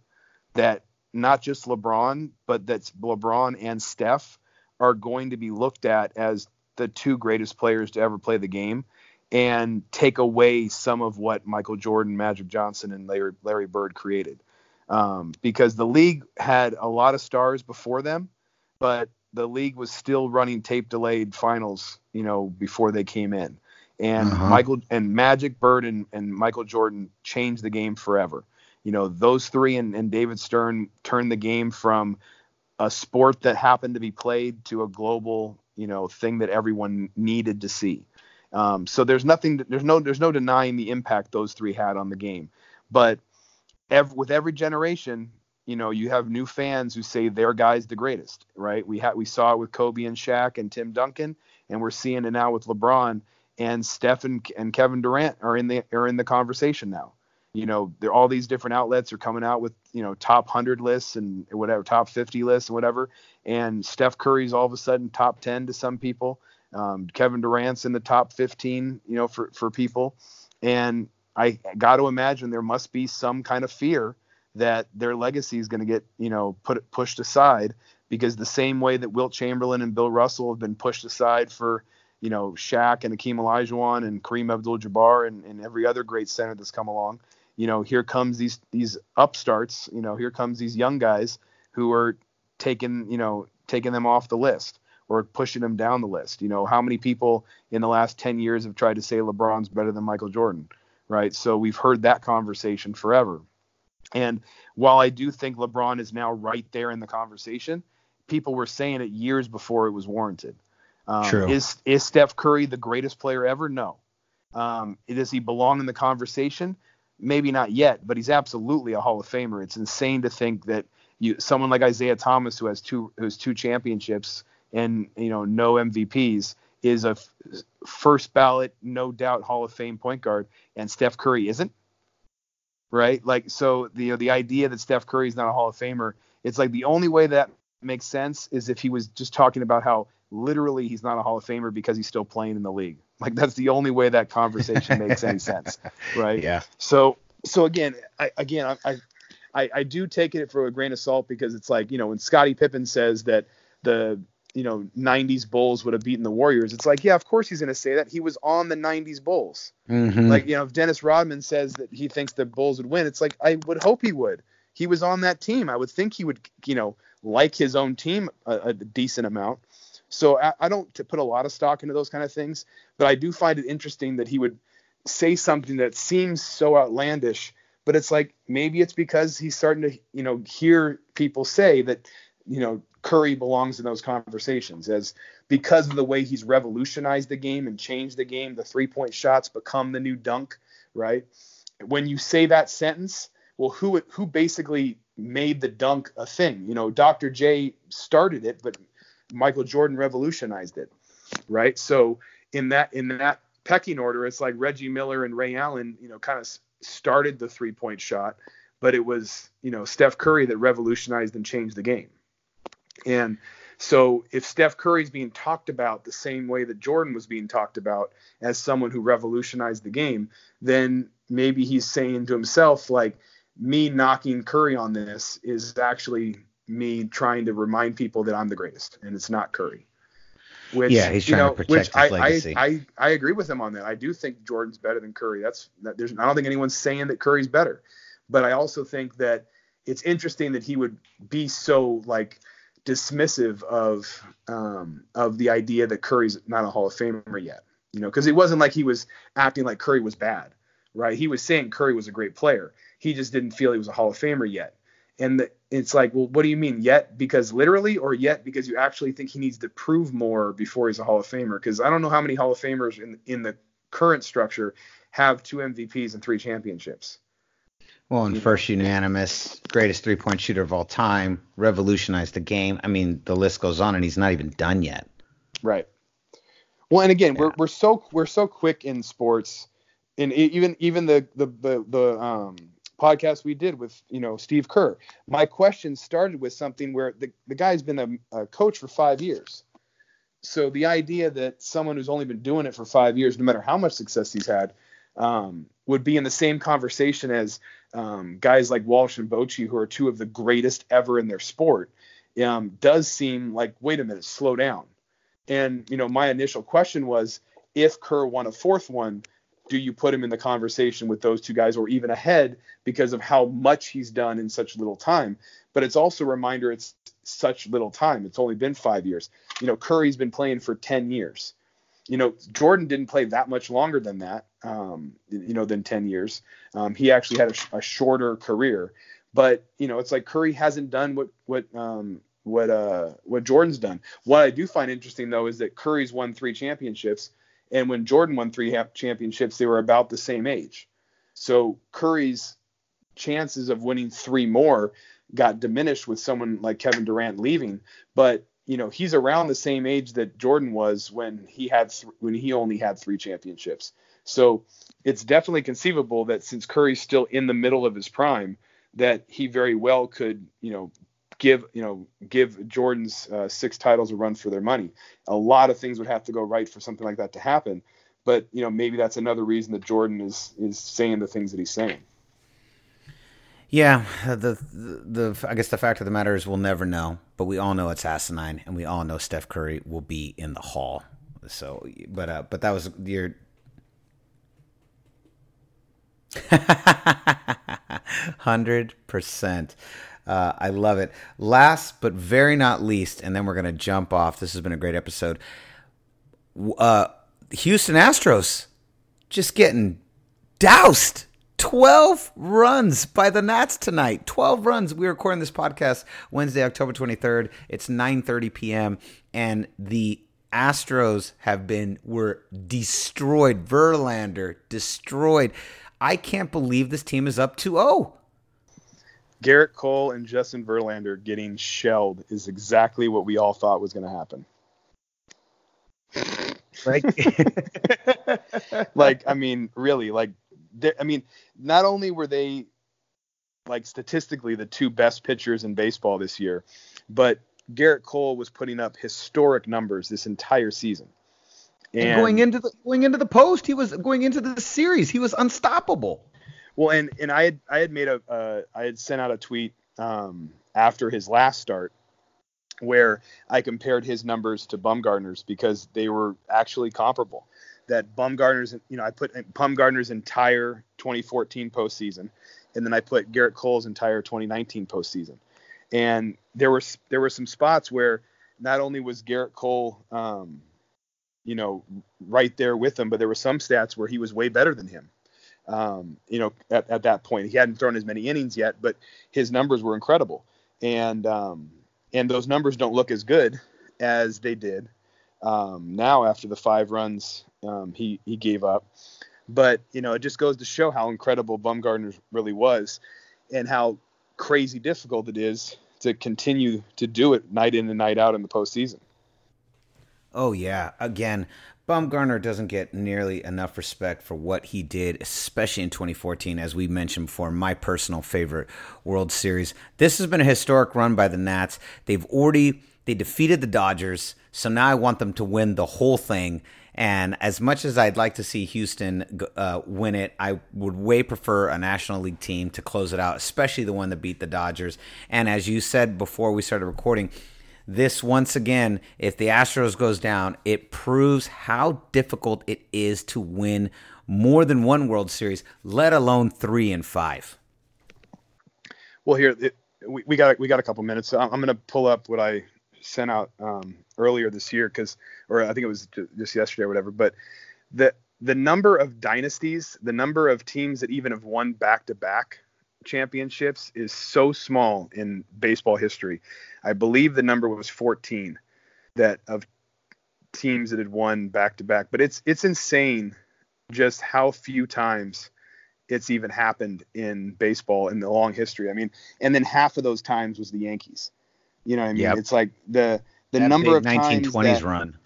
that not just LeBron, but that LeBron and Steph are going to be looked at as the two greatest players to ever play the game and take away some of what Michael Jordan, Magic Johnson, and Larry, Larry Bird created. Um, because the league had a lot of stars before them, but the league was still running tape delayed finals, you know, before they came in. And uh-huh. Michael and Magic Bird and, and Michael Jordan changed the game forever. You know, those three and, and David Stern turned the game from a sport that happened to be played to a global, you know, thing that everyone needed to see. Um, so there's nothing, there's no, there's no denying the impact those three had on the game. But every, with every generation, you know, you have new fans who say their guy's the greatest, right? We had we saw it with Kobe and Shaq and Tim Duncan, and we're seeing it now with LeBron and Steph and, and Kevin Durant are in the are in the conversation now. You know, there all these different outlets are coming out with you know top hundred lists and whatever, top fifty lists and whatever. And Steph Curry's all of a sudden top ten to some people. Um, Kevin Durant's in the top fifteen, you know, for for people. And I got to imagine there must be some kind of fear that their legacy is going to get you know put pushed aside because the same way that Wilt Chamberlain and Bill Russell have been pushed aside for you know Shaq and Akeem Olajuwon and Kareem Abdul-Jabbar and, and every other great center that's come along. You know, here comes these these upstarts. You know, here comes these young guys who are taking you know taking them off the list or pushing them down the list. You know, how many people in the last 10 years have tried to say LeBron's better than Michael Jordan, right? So we've heard that conversation forever. And while I do think LeBron is now right there in the conversation, people were saying it years before it was warranted. Um, True. Is is Steph Curry the greatest player ever? No. Um, does he belong in the conversation? Maybe not yet, but he's absolutely a Hall of Famer. It's insane to think that you someone like Isiah Thomas, who has two who has two championships, and you know no MVPs is a f- first ballot, no doubt Hall of Fame point guard, and Steph Curry isn't. Right? Like so the you know, the idea that Steph Curry is not a Hall of Famer, it's like the only way that makes sense is if he was just talking about how literally he's not a Hall of Famer because he's still playing in the league. Like that's the only way that conversation makes any sense, right? Yeah. So so again, I, again I, I I do take it for a grain of salt because it's like you know when Scottie Pippen says that the you know 90s Bulls would have beaten the Warriors, it's like yeah of course he's going to say that he was on the 90s Bulls. Mm-hmm. Like you know if Dennis Rodman says that he thinks the Bulls would win, it's like I would hope he would. He was on that team. I would think he would you know like his own team a, a decent amount. So I, I don't put a lot of stock into those kind of things, but I do find it interesting that he would say something that seems so outlandish, but it's like maybe it's because he's starting to, you know, hear people say that, you know, Curry belongs in those conversations as because of the way he's revolutionized the game and changed the game, the three point shots become the new dunk, right? When you say that sentence, well, who who basically made the dunk a thing? You know, Dr. J started it, but Michael Jordan revolutionized it, right? So in that in that pecking order, it's like Reggie Miller and Ray Allen, you know, kind of started the three point shot, but it was you know Steph Curry that revolutionized and changed the game. And so if Steph Curry's being talked about the same way that Jordan was being talked about as someone who revolutionized the game, then maybe he's saying to himself like me knocking Curry on this is actually me trying to remind people that I'm the greatest, and it's not Curry. Which, yeah, he's trying you know, to protect which his I, legacy. I, I, I agree with him on that. I do think Jordan's better than Curry. That's that, there's I don't think anyone's saying that Curry's better, but I also think that it's interesting that he would be so like dismissive of um, of the idea that Curry's not a Hall of Famer yet. You know, because it wasn't like he was acting like Curry was bad, right? He was saying Curry was a great player. He just didn't feel he was a Hall of Famer yet. And the, it's like, well, what do you mean yet? Because literally, or yet because you actually think he needs to prove more before he's a Hall of Famer? Because I don't know how many Hall of Famers in in the current structure have two MVPs and three championships. Well, and first unanimous, greatest three point shooter of all time, revolutionized the game. I mean, the list goes on, and he's not even done yet. Right. Well, and again, yeah. we're we're so we're so quick in sports, and even even the the the, the um podcast we did with you know Steve Kerr. My question started with something where the, the guy's been a, a, coach for five years. So the idea that someone who's only been doing it for five years, no matter how much success he's had, um, would be in the same conversation as um, guys like Walsh and Bochy, who are two of the greatest ever in their sport, um, does seem like wait a minute, slow down. And you know, my initial question was, if Kerr won a fourth one, do you put him in the conversation with those two guys or even ahead because of how much he's done in such little time? But it's also a reminder it's such little time. It's only been five years. You know, Curry's been playing for 10 years. You know, Jordan didn't play that much longer than that, um, you know, than 10 years. Um, he actually had a, a, shorter career. But, you know, it's like Curry hasn't done what, what, um, what uh what Jordan's done. What I do find interesting though is that Curry's won three championships and when Jordan won three championships, they were about the same age. So Curry's chances of winning three more got diminished with someone like Kevin Durant leaving. But you know he's around the same age that Jordan was when he had th- when he only had three championships. So it's definitely conceivable that since Curry's still in the middle of his prime, that he very well could you know give you know give Jordan's uh, six titles a run for their money. A lot of things would have to go right for something like that to happen. But you know maybe that's another reason that Jordan is is saying the things that he's saying. Yeah, the, the the I guess the fact of the matter is we'll never know, but we all know it's asinine, and we all know Steph Curry will be in the Hall. So, but uh, but that was your hundred percent. Uh, I love it. Last but very not least, and then we're to jump off. This has been a great episode. Uh, Houston Astros just getting doused. 12 runs by the Nats tonight. 12 runs. We're recording this podcast Wednesday, October 23rd. It's 9:30 p.m. and the Astros have been were destroyed. Verlander destroyed. I can't believe this team is up 2-0. Gerrit Cole and Justin Verlander getting shelled is exactly what we all thought was going to happen. Like, like I mean, really, like, I mean, not only were they like statistically the two best pitchers in baseball this year, but Gerrit Cole was putting up historic numbers this entire season. And, and going into the going into the post, he was going into the series, he was unstoppable. Well, and and I had I had made a uh, I had sent out a tweet um, after his last start where I compared his numbers to Bumgarner's because they were actually comparable. That Bumgarner's, you know, I put Bumgarner's entire 2014 postseason, and then I put Gerrit Cole's entire 2019 postseason. And there were there were some spots where not only was Gerrit Cole, um, you know, right there with him, but there were some stats where he was way better than him. Um, you know, at, at that point, he hadn't thrown as many innings yet, but his numbers were incredible. And um, and those numbers don't look as good as they did um, now after the five runs um, he he gave up. But you know, it just goes to show how incredible Bumgarner really was, and how crazy difficult it is to continue to do it night in and night out in the postseason. Oh yeah, again, Bumgarner doesn't get nearly enough respect for what he did, especially in 2014, as we mentioned before, my personal favorite World Series. This has been a historic run by the Nats. They've already they defeated the Dodgers, so now I want them to win the whole thing. And as much as I'd like to see Houston uh, win it, I would way prefer a National League team to close it out, especially the one that beat the Dodgers. And as you said before we started recording, this once again, if the Astros goes down, it proves how difficult it is to win more than one World Series, let alone three and five. Well, here we, we got we got a couple minutes. I'm, I'm going to pull up what I sent out um, earlier this year because, or I think it was just yesterday or whatever. But the the number of dynasties, the number of teams that even have won back to back championships is so small in baseball history. I believe the number was 14 that of teams that had won back to back, but it's it's insane just how few times it's even happened in baseball in the long history. I mean, and then half of those times was the Yankees. You know what I mean? Yep. It's like the the that number of 1920s that, run.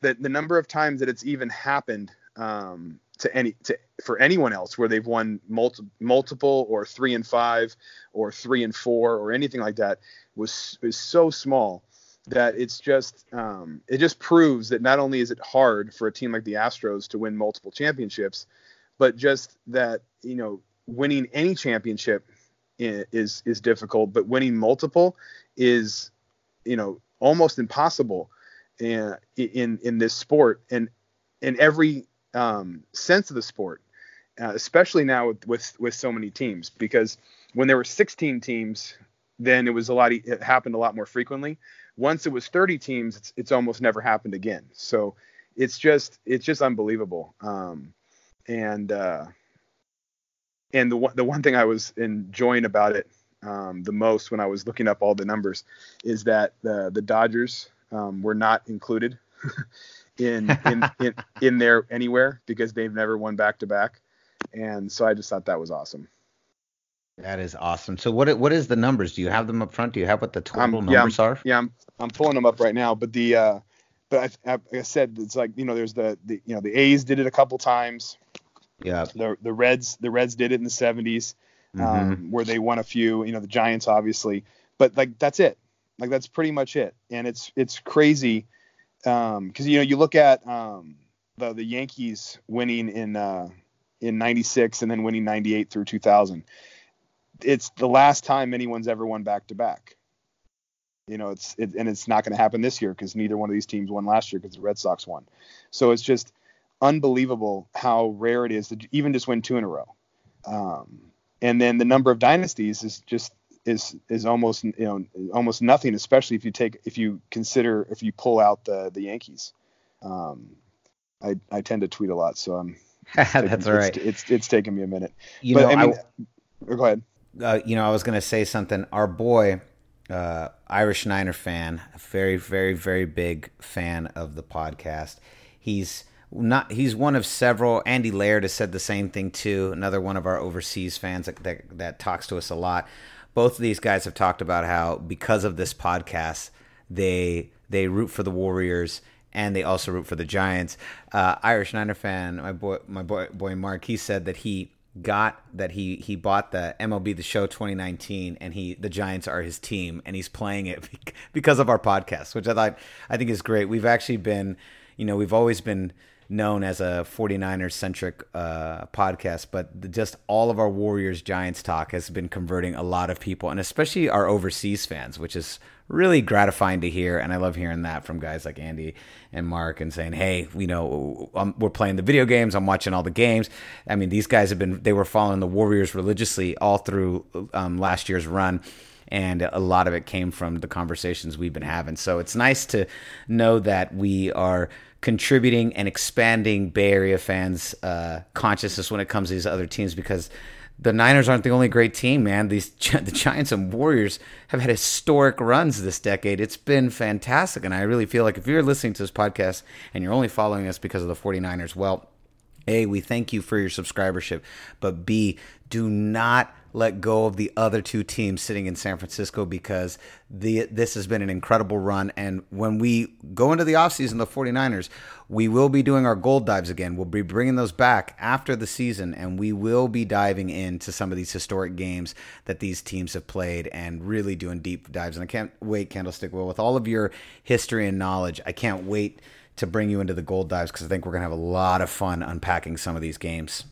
The the number of times that it's even happened um, to any to for anyone else where they've won multi, multiple or three and five or three and four or anything like that was is so small that it's just um, it just proves that not only is it hard for a team like the Astros to win multiple championships, but just that you know winning any championship is is difficult, but winning multiple is you know almost impossible in in in this sport and in every um, sense of the sport, uh, especially now with, with with so many teams. Because when there were 16 teams, then it was a lot. It happened a lot more frequently. Once it was 30 teams, it's, it's almost never happened again. So it's just it's just unbelievable. Um, and uh, and the one the one thing I was enjoying about it um, the most when I was looking up all the numbers is that the the Dodgers um, were not included in in, in in there anywhere because they've never won back to back, and so I just thought that was awesome. That is awesome. So what what is the numbers? Do you have them up front? Do you have what the total um, numbers yeah, are? Yeah, I'm I'm pulling them up right now. But the uh, but I, like I said, it's like you know, there's the, the you know the A's did it a couple times. Yeah. The the Reds the Reds did it in the 70s, um, mm-hmm. where they won a few. You know, the Giants obviously, but like that's it. Like that's pretty much it. And it's it's crazy because um, you know you look at um, the the Yankees winning in uh, in '96 and then winning '98 through 2000. It's the last time anyone's ever won back to back. You know, it's it, and it's not going to happen this year because neither one of these teams won last year because the Red Sox won. So it's just unbelievable how rare it is to even just win two in a row. Um, and then the number of dynasties is just is is almost you know almost nothing, especially if you take if you consider if you pull out the the Yankees. Um, I I tend to tweet a lot, so I'm. That's all right. It's, it's, it's taking me a minute. You but, know, I mean, I, go ahead. Uh, you know, I was going to say something. Our boy, uh, Irish Niner fan, very, very, very big fan of the podcast. He's not. He's one of several. Andy Laird has said the same thing too. Another one of our overseas fans that, that, that talks to us a lot both of these guys have talked about how because of this podcast, they they root for the Warriors and they also root for the Giants. Uh, Irish Niner fan, my boy, my boy, boy Mark, he said that he got that he he bought the MLB The Show 2019, and he the Giants are his team, and he's playing it because of our podcast, which I thought I think is great. We've actually been, you know, we've always been known as a 49ers centric uh, podcast, but just all of our Warriors Giants talk has been converting a lot of people, and especially our overseas fans, which is really gratifying to hear. And I love hearing that from guys like Andy and Mark and saying, hey, you know, um, we're playing the video games, I'm watching all the games. I mean, these guys have been, they were following the Warriors religiously all through um, last year's run and a lot of it came from the conversations we've been having. So it's nice to know that we are contributing and expanding Bay Area fans' uh, consciousness when it comes to these other teams because the Niners aren't the only great team, man. These the Giants and Warriors have had historic runs this decade. It's been fantastic, and I really feel like if you're listening to this podcast and you're only following us because of the 49ers, well, A, we thank you for your subscribership, but B, do not let go of the other two teams sitting in San Francisco because the this has been an incredible run. And when we go into the offseason, the 49ers, we will be doing our gold dives again. We'll be bringing those back after the season, and we will be diving into some of these historic games that these teams have played and really doing deep dives. And I can't wait, Candlestick Will, with all of your history and knowledge, I can't wait to bring you into the gold dives because I think we're going to have a lot of fun unpacking some of these games.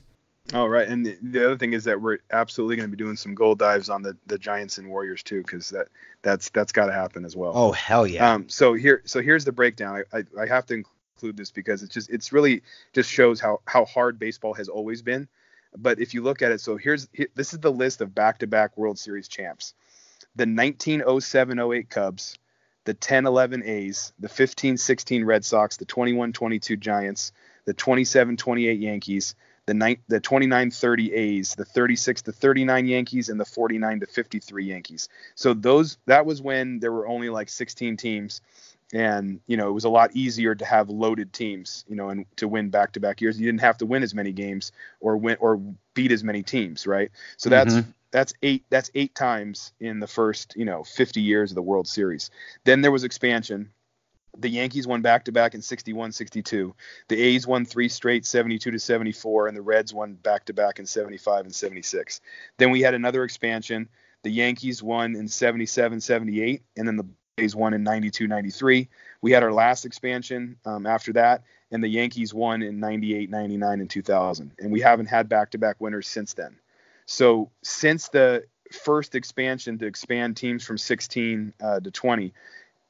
Oh right, and the, the, other thing is that we're absolutely going to be doing some gold dives on the, the Giants and Warriors too, because that that's that's got to happen as well. Oh hell yeah! Um, so here so here's the breakdown. I, I, I have to include this because it's just it's really just shows how how hard baseball has always been. But if you look at it, so here's here, this is the list of back-to-back World Series champs: the 1907-08 Cubs, the 10-11 A's, the 15-16 Red Sox, the 21-22 Giants, the 27-28 Yankees the ni- the 29-30 A's, the 36 to 39 Yankees, and the 49 to 53 Yankees. So those that was when there were only like 16 teams, and you know it was a lot easier to have loaded teams, you know, and to win back-to-back years. You didn't have to win as many games or win or beat as many teams, right? So that's mm-hmm. that's eight that's eight times in the first you know 50 years of the World Series. Then there was expansion the Yankees won back to back in 61 62. The A's won three straight 72 to 74, and the Reds won back to back in 75 and 76. Then we had another expansion. The Yankees won in 77 78, and then the A's won in 92 93. We had our last expansion um, after that, and the Yankees won in 98 99 and 2000. And we haven't had back to back winners since then. So since the first expansion to expand teams from 16 uh, to 20,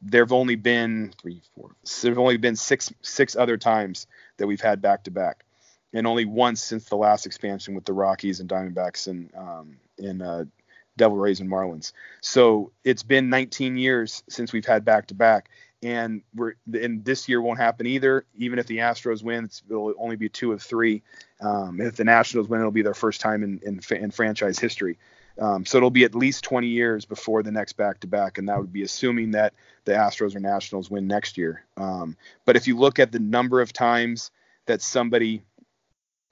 there've only been three, four. There've only been six six other times that we've had back to back, and only once since the last expansion with the Rockies and Diamondbacks and um, in uh, Devil Rays and Marlins. So it's been 19 years since we've had back to back, and we're and this year won't happen either. Even if the Astros win, it'll only be two of three. Um, if the Nationals win, it'll be their first time in in, in franchise history. Um, so it'll be at least 20 years before the next back to back, and that would be assuming that the Astros or Nationals win next year. Um, but if you look at the number of times that somebody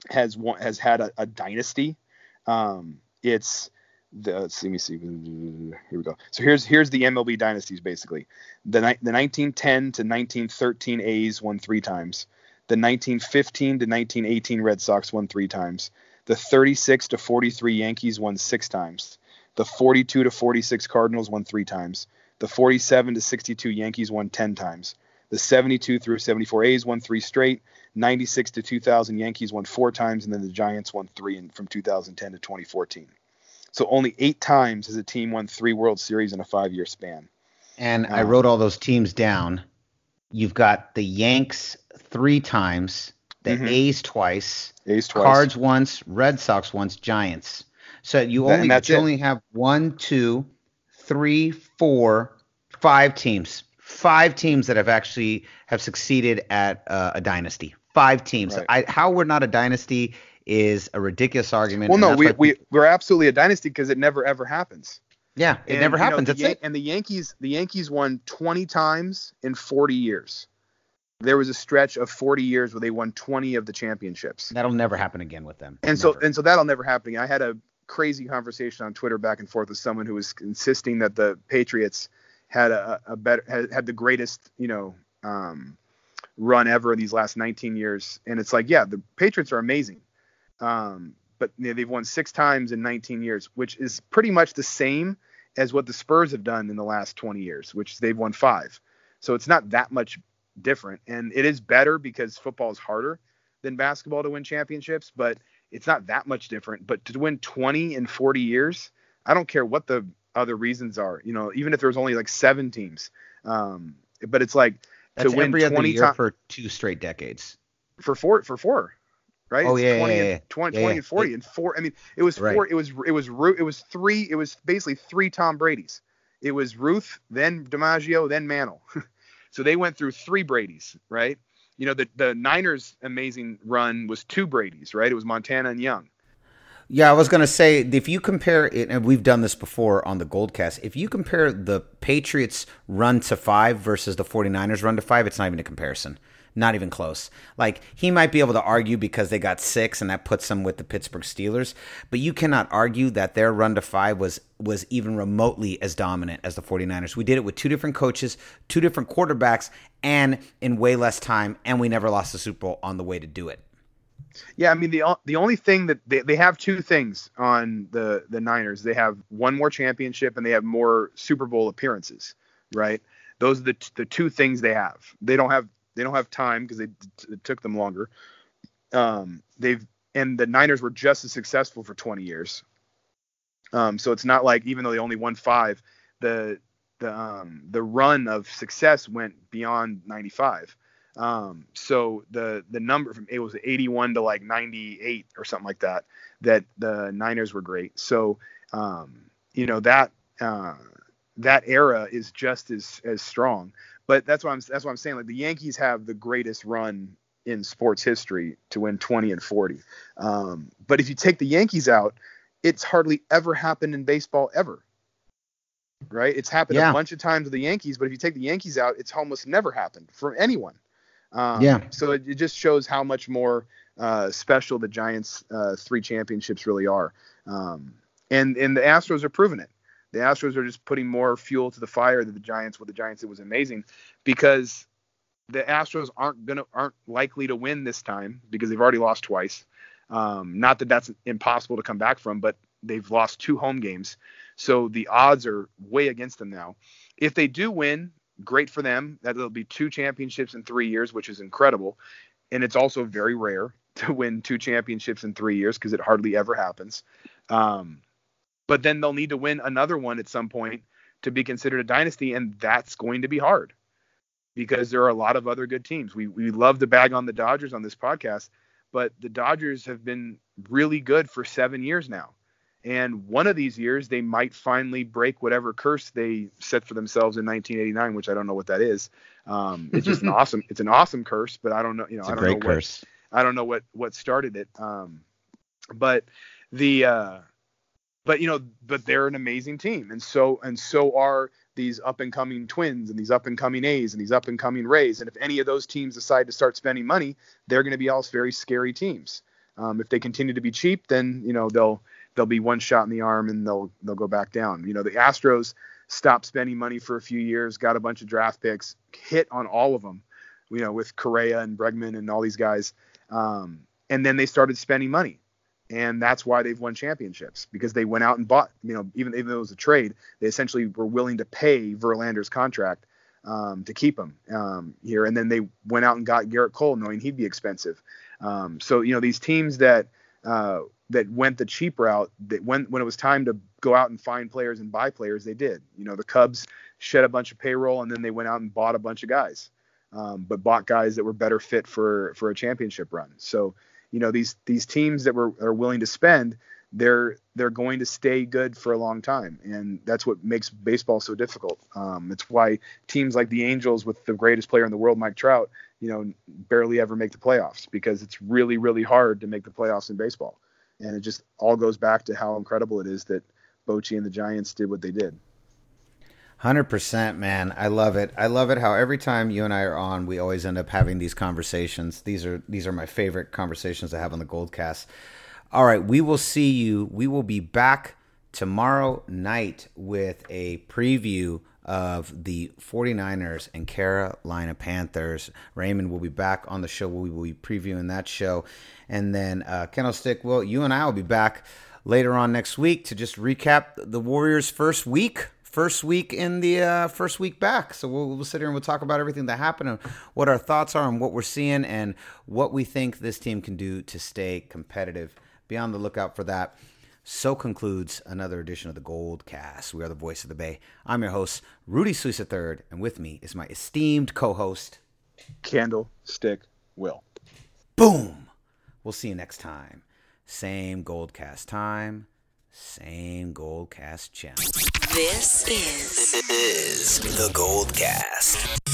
has has had a, a dynasty, um, it's the let me see. Here we go. So here's here's the MLB dynasties basically. The the 1910 to 1913 A's won three times. The 1915 to 1918 Red Sox won three times. The 36 to 43 Yankees won six times. The 42 to 46 Cardinals won three times. The 47 to 62 Yankees won 10 times. The 72 through 74 A's won three straight. 96 to 2000 Yankees won four times, and then the Giants won three in, from 2010 to 2014. So only eight times has a team won three World Series in a five-year span. And um, I wrote all those teams down. You've got the Yanks three times, the mm-hmm. A's twice, A's twice, Cards once, Red Sox once, Giants. So you only you only have one, two, three, four, five teams. Five teams that have actually have succeeded at uh, a dynasty. Five teams. Right. I, how we're not a dynasty is a ridiculous argument. Well, no, we, we we're absolutely a dynasty because it never ever happens. Yeah, it and, never happens. Know, it. And the Yankees, the Yankees won 20 times in 40 years there was a stretch of 40 years where they won 20 of the championships. That'll never happen again with them. And never. so and so that'll never happen again. I had a crazy conversation on Twitter back and forth with someone who was insisting that the Patriots had a, a better had, had the greatest, you know, um, run ever in these last 19 years. And it's like, yeah, the Patriots are amazing. Um, but you know, they've won six times in 19 years, which is pretty much the same as what the Spurs have done in the last 20 years, which they've won five. So it's not that much different. And it is better because football is harder than basketball to win championships, but it's not that much different. But to win 20 in 40 years, I don't care what the other reasons are, you know, even if there's only like seven teams. Um, but it's like That's to win every 20 other year times for two straight decades. for four for four right Oh, yeah, 20 yeah, and, yeah. 20, Yeah, 20 yeah. and 40 and four i mean it was Right. four it was it was it was three it was basically three tom brady's it was ruth then dimaggio then mantle so they went through three brady's right? You know the the niners amazing run was two brady's right? It was montana and young. Yeah, I was going to say if you compare it, and we've done this before on the Goldcast, if you compare the Patriots run to five versus the 49ers run to five, it's not even a comparison. Not even close. Like, he might be able to argue because they got six and that puts them with the Pittsburgh Steelers, but you cannot argue that their run to five was, was even remotely as dominant as the 49ers. We did it with two different coaches, two different quarterbacks, and in way less time, and we never lost the Super Bowl on the way to do it. Yeah, I mean the the only thing that they, they have two things on the the Niners. They have one more championship and they have more Super Bowl appearances, right? Those are the t- the two things they have. They don't have they don't have time because it took them longer. Um, they've and the Niners were just as successful for 20 years. Um, so it's not like even though they only won five, the the um, the run of success went beyond 95. Um, so the the number from it was 81 to like 98 or something like that. That the Niners were great. So um, you know that uh, that era is just as as strong. But that's what I'm that's what I'm saying. Like the Yankees have the greatest run in sports history to win 20 and 40. Um, but if you take the Yankees out, it's hardly ever happened in baseball ever. Right? It's happened Yeah. a bunch of times with the Yankees, but if you take the Yankees out, it's almost never happened for anyone. Um, Yeah. So it, it just shows how much more uh, special the Giants' uh, three championships really are. Um, and and the Astros are proving it. The Astros are just putting more fuel to the fire that the Giants. What the Giants did was amazing, because the Astros aren't gonna aren't likely to win this time because they've already lost twice. Um, not that that's impossible to come back from, but they've lost two home games, so the odds are way against them now. If they do win, great for them. That will be two championships in three years, which is incredible, and it's also very rare to win two championships in three years because it hardly ever happens. Um, but then they'll need to win another one at some point to be considered a dynasty, and that's going to be hard because there are a lot of other good teams. We we love to bag on the Dodgers on this podcast, but the Dodgers have been really good for seven years now. And one of these years, they might finally break whatever curse they set for themselves in 1989, which I don't know what that is. Um, it's just an awesome, it's an awesome curse, but I don't know, you know, It's I don't great know what, curse. I don't know what what started it. Um, but the uh, but you know, but they're an amazing team, and so and so are these up and coming Twins and these up and coming A's and these up and coming Rays. And if any of those teams decide to start spending money, they're going to be all very scary teams. Um, if they continue to be cheap, then you know they'll they'll be one shot in the arm and they'll they'll go back down. You know, the Astros stopped spending money for a few years, got a bunch of draft picks, hit on all of them. You know, with Correa and Bregman and all these guys, um, and then they started spending money and that's why they've won championships because they went out and bought. You know, even even though it was a trade, they essentially were willing to pay Verlander's contract um, to keep him um, here, and then they went out and got Gerrit Cole, knowing he'd be expensive. Um, so you know, these teams that uh, that went the cheap route, that when when it was time to go out and find players and buy players, they did. You know, the Cubs shed a bunch of payroll, and then they went out and bought a bunch of guys, um, but bought guys that were better fit for for a championship run. So you know these these teams that were are willing to spend they're they're going to stay good for a long time. And that's what makes baseball so difficult. Um, it's why teams like the angels with the greatest player in the world mike trout you know barely ever make the playoffs because it's really really hard to make the playoffs in baseball. And it just all goes back to how incredible it is that Bochy and the Giants did what they did. Hundred percent, man. I love it. I love it how every time you and I are on, we always end up having these conversations. These are these are my favorite conversations to have on the Goldcast. All right, we will see you. We will be back tomorrow night with a preview of the 49ers and Carolina Panthers. Raymond will be back on the show. We will be previewing that show. And then uh, Candlestick, well, you and I will be back later on next week to just recap the Warriors' first week first week in the uh, first week back. So we'll, we'll, sit here and we'll talk about everything that happened and what our thoughts are and what we're seeing and what we think this team can do to stay competitive. Be on the lookout for that. So concludes another edition of the Gold Cast. We are the voice of the Bay. I'm your host, Rudy Solis III, and with me is my esteemed co-host, Candlestick Will. Boom. We'll see you next time. Same Gold Cast time same Goldcast channel. This is, this is the Goldcast.